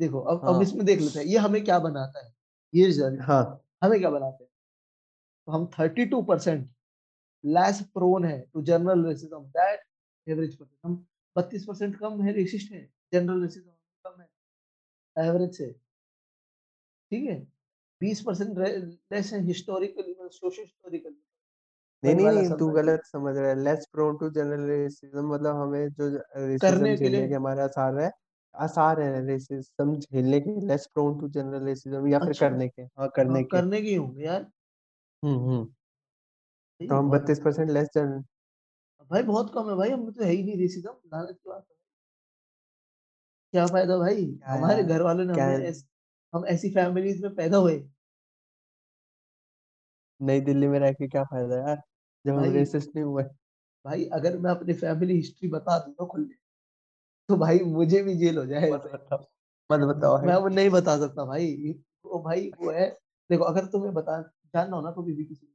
देखो अब हाँ। अब इसमें देख लेते हैं ये हमें क्या बनाता है? ये रिज़ल्ट हाँ। हमें क्या बनाते हैं? तो हम 32 परसेंट लेस प्रोन है to general racism that average percent हम 32 परसेंट कम है रेसिस्ट है जनरल रेसिज्म कम है एवरेज से ठीक है? 20 परसेंट लेस है हिस्टोरिकली सोशो हिस्टोरिकली नहीं नहीं नहीं तू गलत समझ रहा है। Less prone to general racism मतलब हमें जो रेसिज्म झेलने के हमारे आसार है आसार है रेसिज्म झेलने के less prone to general racism या फिर अच्छा। करने के हाँ करने हाँ, के। करने की होंगे यार। हम्म हम्म। तो हम बत्तीस परसेंट लेस जनरल भाई बहुत कम है भाई हम तो है ही नहीं रेसिज्म लानत की बात क्या फ़ायदा भाई? हमारे घर वालों ने हमें ऐस, हम ऐसी फैमिलीज़ में पैदा हुए। नई दिल्ली में रह के क्या फ़ायदा यार? जब हम भाई रेसिस्ट नहीं हुए। भाई अगर मैं अपनी फैमिली हिस्ट्री बता दूँ ना खुले तो भाई मुझे भी जेल हो जाए मत बताओ मत बताओ मैं वो नहीं बता सकता भाई वो भाई वो है देखो अगर तुम्हें बता जानना हो ना कभी भी किसी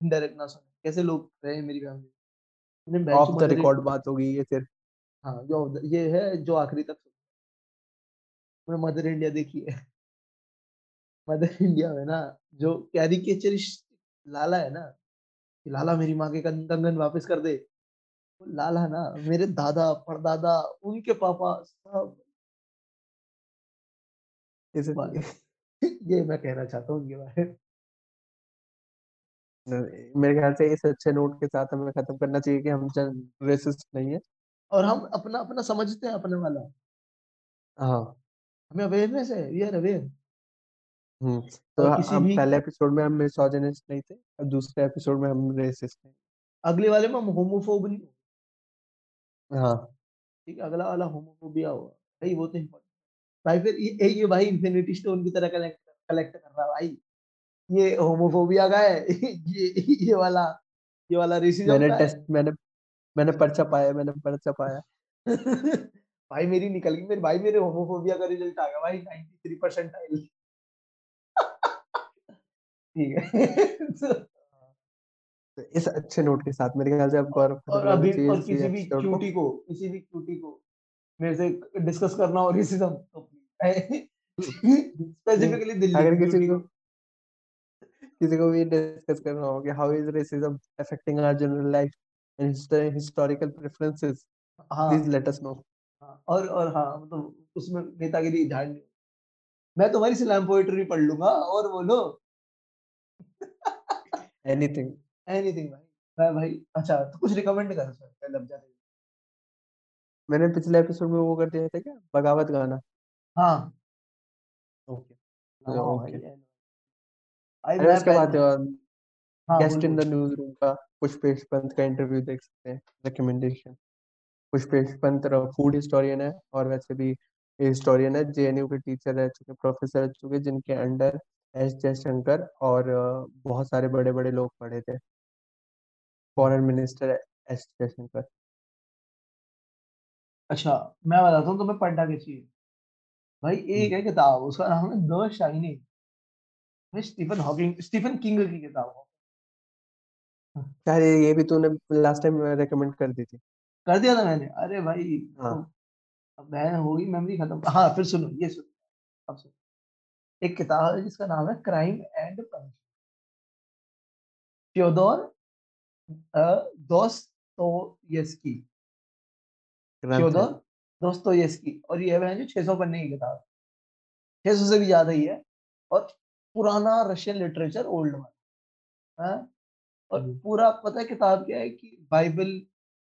इनडायरेक्ट ना सुने कैसे लोग रहे मेरी फैमिली ऑफ़ द रिकॉर्ड बात होगी ये सिर्फ़ हाँ जो ये है जो आखिरी तक मैं मदर इंडिया देखी है मदर इंडिया में ना जो कैरिकेचरिस्ट लाला है ना कि लाला मेरी माँ के कंगन वापस कर दे। लाला ना मेरे दादा परदादा उनके पापा सब इसलिए ये मैं कहना चाहता हूँ उनके बारे में। मेरे ख्याल से इस अच्छे नोट के साथ हमें खत्म करना चाहिए कि हम रेसिस्ट नहीं है। और हम अपना अपना समझते हैं अपने वाला। हाँ। हमें अवेयरनेस है वी आर अवेयर हम्म तो और किसी हम भी पहले एपिसोड में हम मिसोजिनिस्ट नहीं थे और दूसरे एपिसोड में हम रेसिस्ट नहीं अगले वाले में हम होमोफोब नहीं हाँ। ठीक है अगला वाला होमोफोबिया हुआ भाई वो तो इम्पोर्टेंट भाई फिर ये ये भाई इन्फिनिटी स्टोन की तरह कलेक्ट कलेक्ट कर रहा है भाई। ये होमोफोबिया का है ये ये वाला ये वाला रेसिज्म मैंने का टेस्ट मैंने मैंने पर्चा पाया मैंने पर्चा पाया। है भाई मेरी निकल गई मेरे भाई मेरे होमोफोबिया का रिज़ल्ट आ गया भाई। 93 परसेंटाइल ठीक है। तो इस अच्छे नोट के साथ मेरे ख्याल से अब गौरव और अभी और किसी भी क्यूटी को। किसी भी क्यूटी को मेरे से डिस्कस करना हो रेसिज्म तो स्पेसिफिकली दिल्ली अगर किसी को किसी को भी डिस्कस करना हो कि how is racism affecting our general life and historical preferences please let us know और और हाँ मतलब उसमें नेतागिरी झाड़नी मैं तुम्हारी स्लैम पोएट्री पढ़ लूँगा और बोलो एनीथिंग एनीथिंग भाई। मैं भाई अच्छा तो कुछ रिकमेंड कर सर पहले अब जाते मैंने पिछले एपिसोड में वो कर दिया था क्या? बगावत गाना। हाँ। ओके। हाँ ओके। भाई भाई अरे मैं उसके बाद पहले हाँ गेस्ट इन बोल द न्यूज़ रूम का पुष्पेश पंत का इंटरव्यू देख सकते हैं recommendation Pushpesh Pant food historian है और वैसे भी हिस्टोरियन है जेएनयू के टीचर रह चुके प्रोफेसर रह चुके जिनके अंडर एस जयशंकर और बहुत सारे बड़े बड़े लोग पढ़े थे। फॉरेन मिनिस्टर एस जयशंकर अच्छा मैं बताता हूँ तुम्हें पढ़ना क्या चाहिए भाई एक है किताब उसका नाम है the shining Stephen Hawking Stephen King की किताब है। यार ये भी तूने लास्ट टाइम रेकमेंड कर दी थी। कर दिया था मैंने। अरे भाई हाँ। तो अब मैं होगी मेमोरी खत्म। हाँ फिर सुनो ये सुनो। अब सुनो। एक किताब है जिसका नाम है क्राइम एंड पनिशमेंट फ्योदोर है। फ्योदोर दोस्तोयेव्स्की और ये है जो 600 पन्ने की किताब। 600 से भी ज़्यादा ही है और पुराना रशियन लिटरेचर ओल्ड वन और हम्म। पूरा पता है किताब क्या है कि बाइबल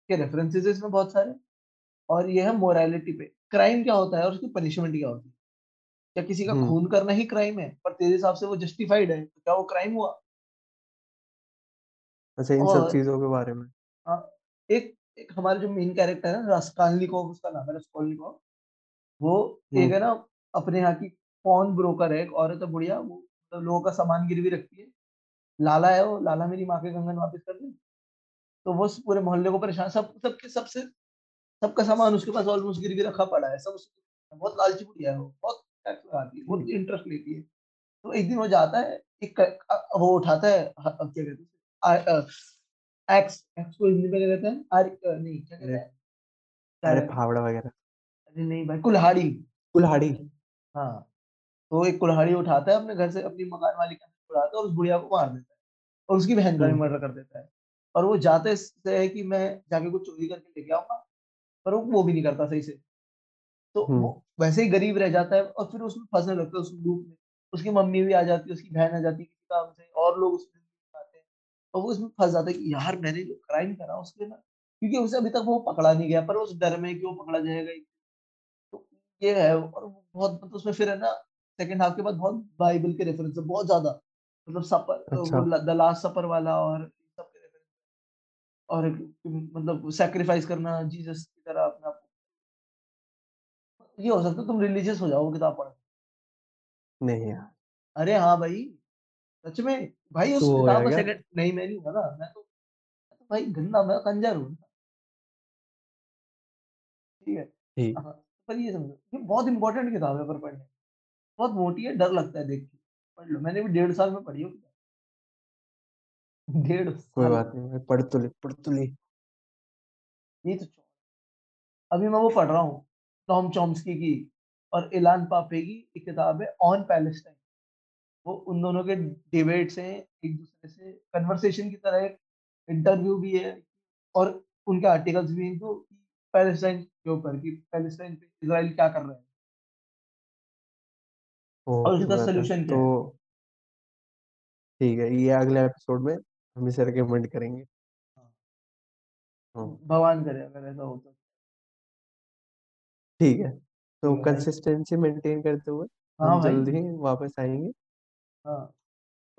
के रेफरेंसेस इसमें बहुत सारे। और ये है मोरालिटी पे। क्राइम क्या होता है और उसकी पनिशमेंट क्या होती है? क्या किसी का हम्म। खून करना ही क्राइम है पर तेरे हिसाब से वो जस्टिफाइड है तो क्या वो क्राइम हुआ? अच्छा इन सब चीज़ों के बारे में। हाँ, एक एक हमारे जो मेन कैरेक्टर है रस्कालनिकोव उसका नाम है रस्कोलनिकोव वो एक हम्म। है ना अपने यहाँ की पॉन ब्रोकर है एक औरत है बुढ़िया वो मतलब लोगों का सामान गिरवी रखती है। लाला है वो लाला मेरी माँ के कंगन वापस कर दे। तो वो पूरे मोहल्ले को परेशान सब सबके सबसे सबका सामान उसके पास ऑलमोस्ट गिरवी रखा पड़ा है सब उसके बहुत लालची बुढ़िया है वो बहुत लगाती है, वो इंटरेस्ट लेती है। तो एक दिन वो जाता है, एक वो उठाता है क्या कहते हैं एक्स एक्स को हिंदी में कहते हैं? आर नहीं क्या कहते हैं? अरे फावड़ा वगैरह। अरे नहीं भाई कुल्हाड़ी। कुल्हाड़ी। हाँ, तो एक कुल्हाड़ी उठाता है अपने घर से अपनी मकान वाली का छुड़ाता है और उस बुढ़िया को मार देता है और उसकी बहन का भी मर्डर कर देता है। और वो जाते है कि मैं जाके कुछ चोरी करके लेके आऊँगा पर वो वो भी नहीं करता सही से। तो वो वैसे ही गरीब रह जाता है और फिर उसमें फँसने लगता है उस लूप में। उसकी मम्मी भी आ जाती है, उसकी बहन आ जाती है किसी काम से और लोग उसमें आते हैं। और वो इसमें फँस जाता है कि यार मैंने जो क्राइम करा उसके ना क्योंकि उसे अभी तक वो पकड़ा नहीं गया पर उस डर में कि वो पकड़ा जाएगा। तो ये है और बहुत मतलब उसमें फिर है ना सेकंड हाल्फ के बाद बहुत बाइबल के रेफरेंस है, बहुत ज़्यादा। मतलब सपर अच्छा। द लास्ट सपर वाला और सब के रेफरेंस और मतलब सैक्रिफाइस करना जीसस ये हो सकता है तुम रिलीजियस हो जाओ वो किताब पढ़ नहीं यार। अरे हाँ भाई, सच में। भाई उस किताब में क्या? सेकंड नहीं मैं नहीं हूँ ना, मैं तो मैं तो भाई गंदा मैं कंजर हूँ। ठीक है। ठीक। हाँ, पर ये समझो, ये बहुत इम्पोर्टेंट किताब है पर पढ़ने बहुत मोटी है, डर लगता है देख के। पढ़ लो, मैंने भी डेढ़ साल में पढ़ी है किताब। डेढ़ कोई बात नहीं पढ़ तो ले, पढ़ तो ले। ये तो अभी मैं वो पढ़ रहा हूँ, टॉम चॉम्स्की की और इलान पापे की एक किताब है ऑन पैलेस्टाइन। वो उन दोनों के डिबेट्स हैं एक-दूसरे से कन्वर्सेशन की तरह एक इंटरव्यू भी है और उनके आर्टिकल्स भी हैं जो पैलेस्टाइन के ऊपर कि पैलेस्टाइन पे इज़राइल क्या कर रहा है। और उसका ब्रदर क्या तो ठीक है, ये अगले एपिसोड में हम इसे रिकमेंड करेंगे। हाँ। हाँ। भगवान करे अगर ऐसा हो तो। ठीक है, तो ठीक है कंसिस्टेंसी मेंटेन करते हुए हाँ हम भाई। जल्द ही वापस आएँगे। हाँ,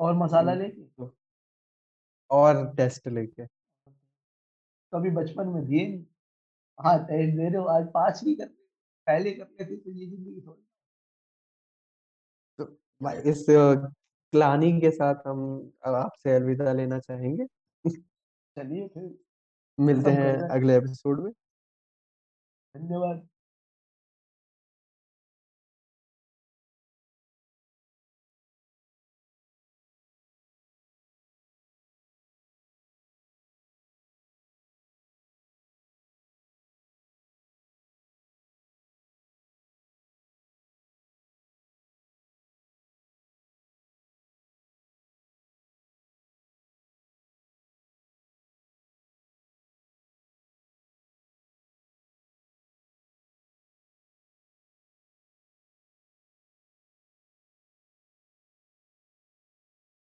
और मसाला हुँ, लेके? तो और टेस्ट लेके। कभी बचपन में दिए नहीं। हाँ, टेस्ट दे रहे हो आज 5 भी कर पहले कर लेते तो ये ज़िंदगी थोड़ी तो भाई इस ग्लानि के साथ हम अब आपसे अलविदा लेना चाहेंगे। चलिए फिर, मिलते खत्म हैं कर रहे हैं। अगले एपिसोड में। धन्यवाद।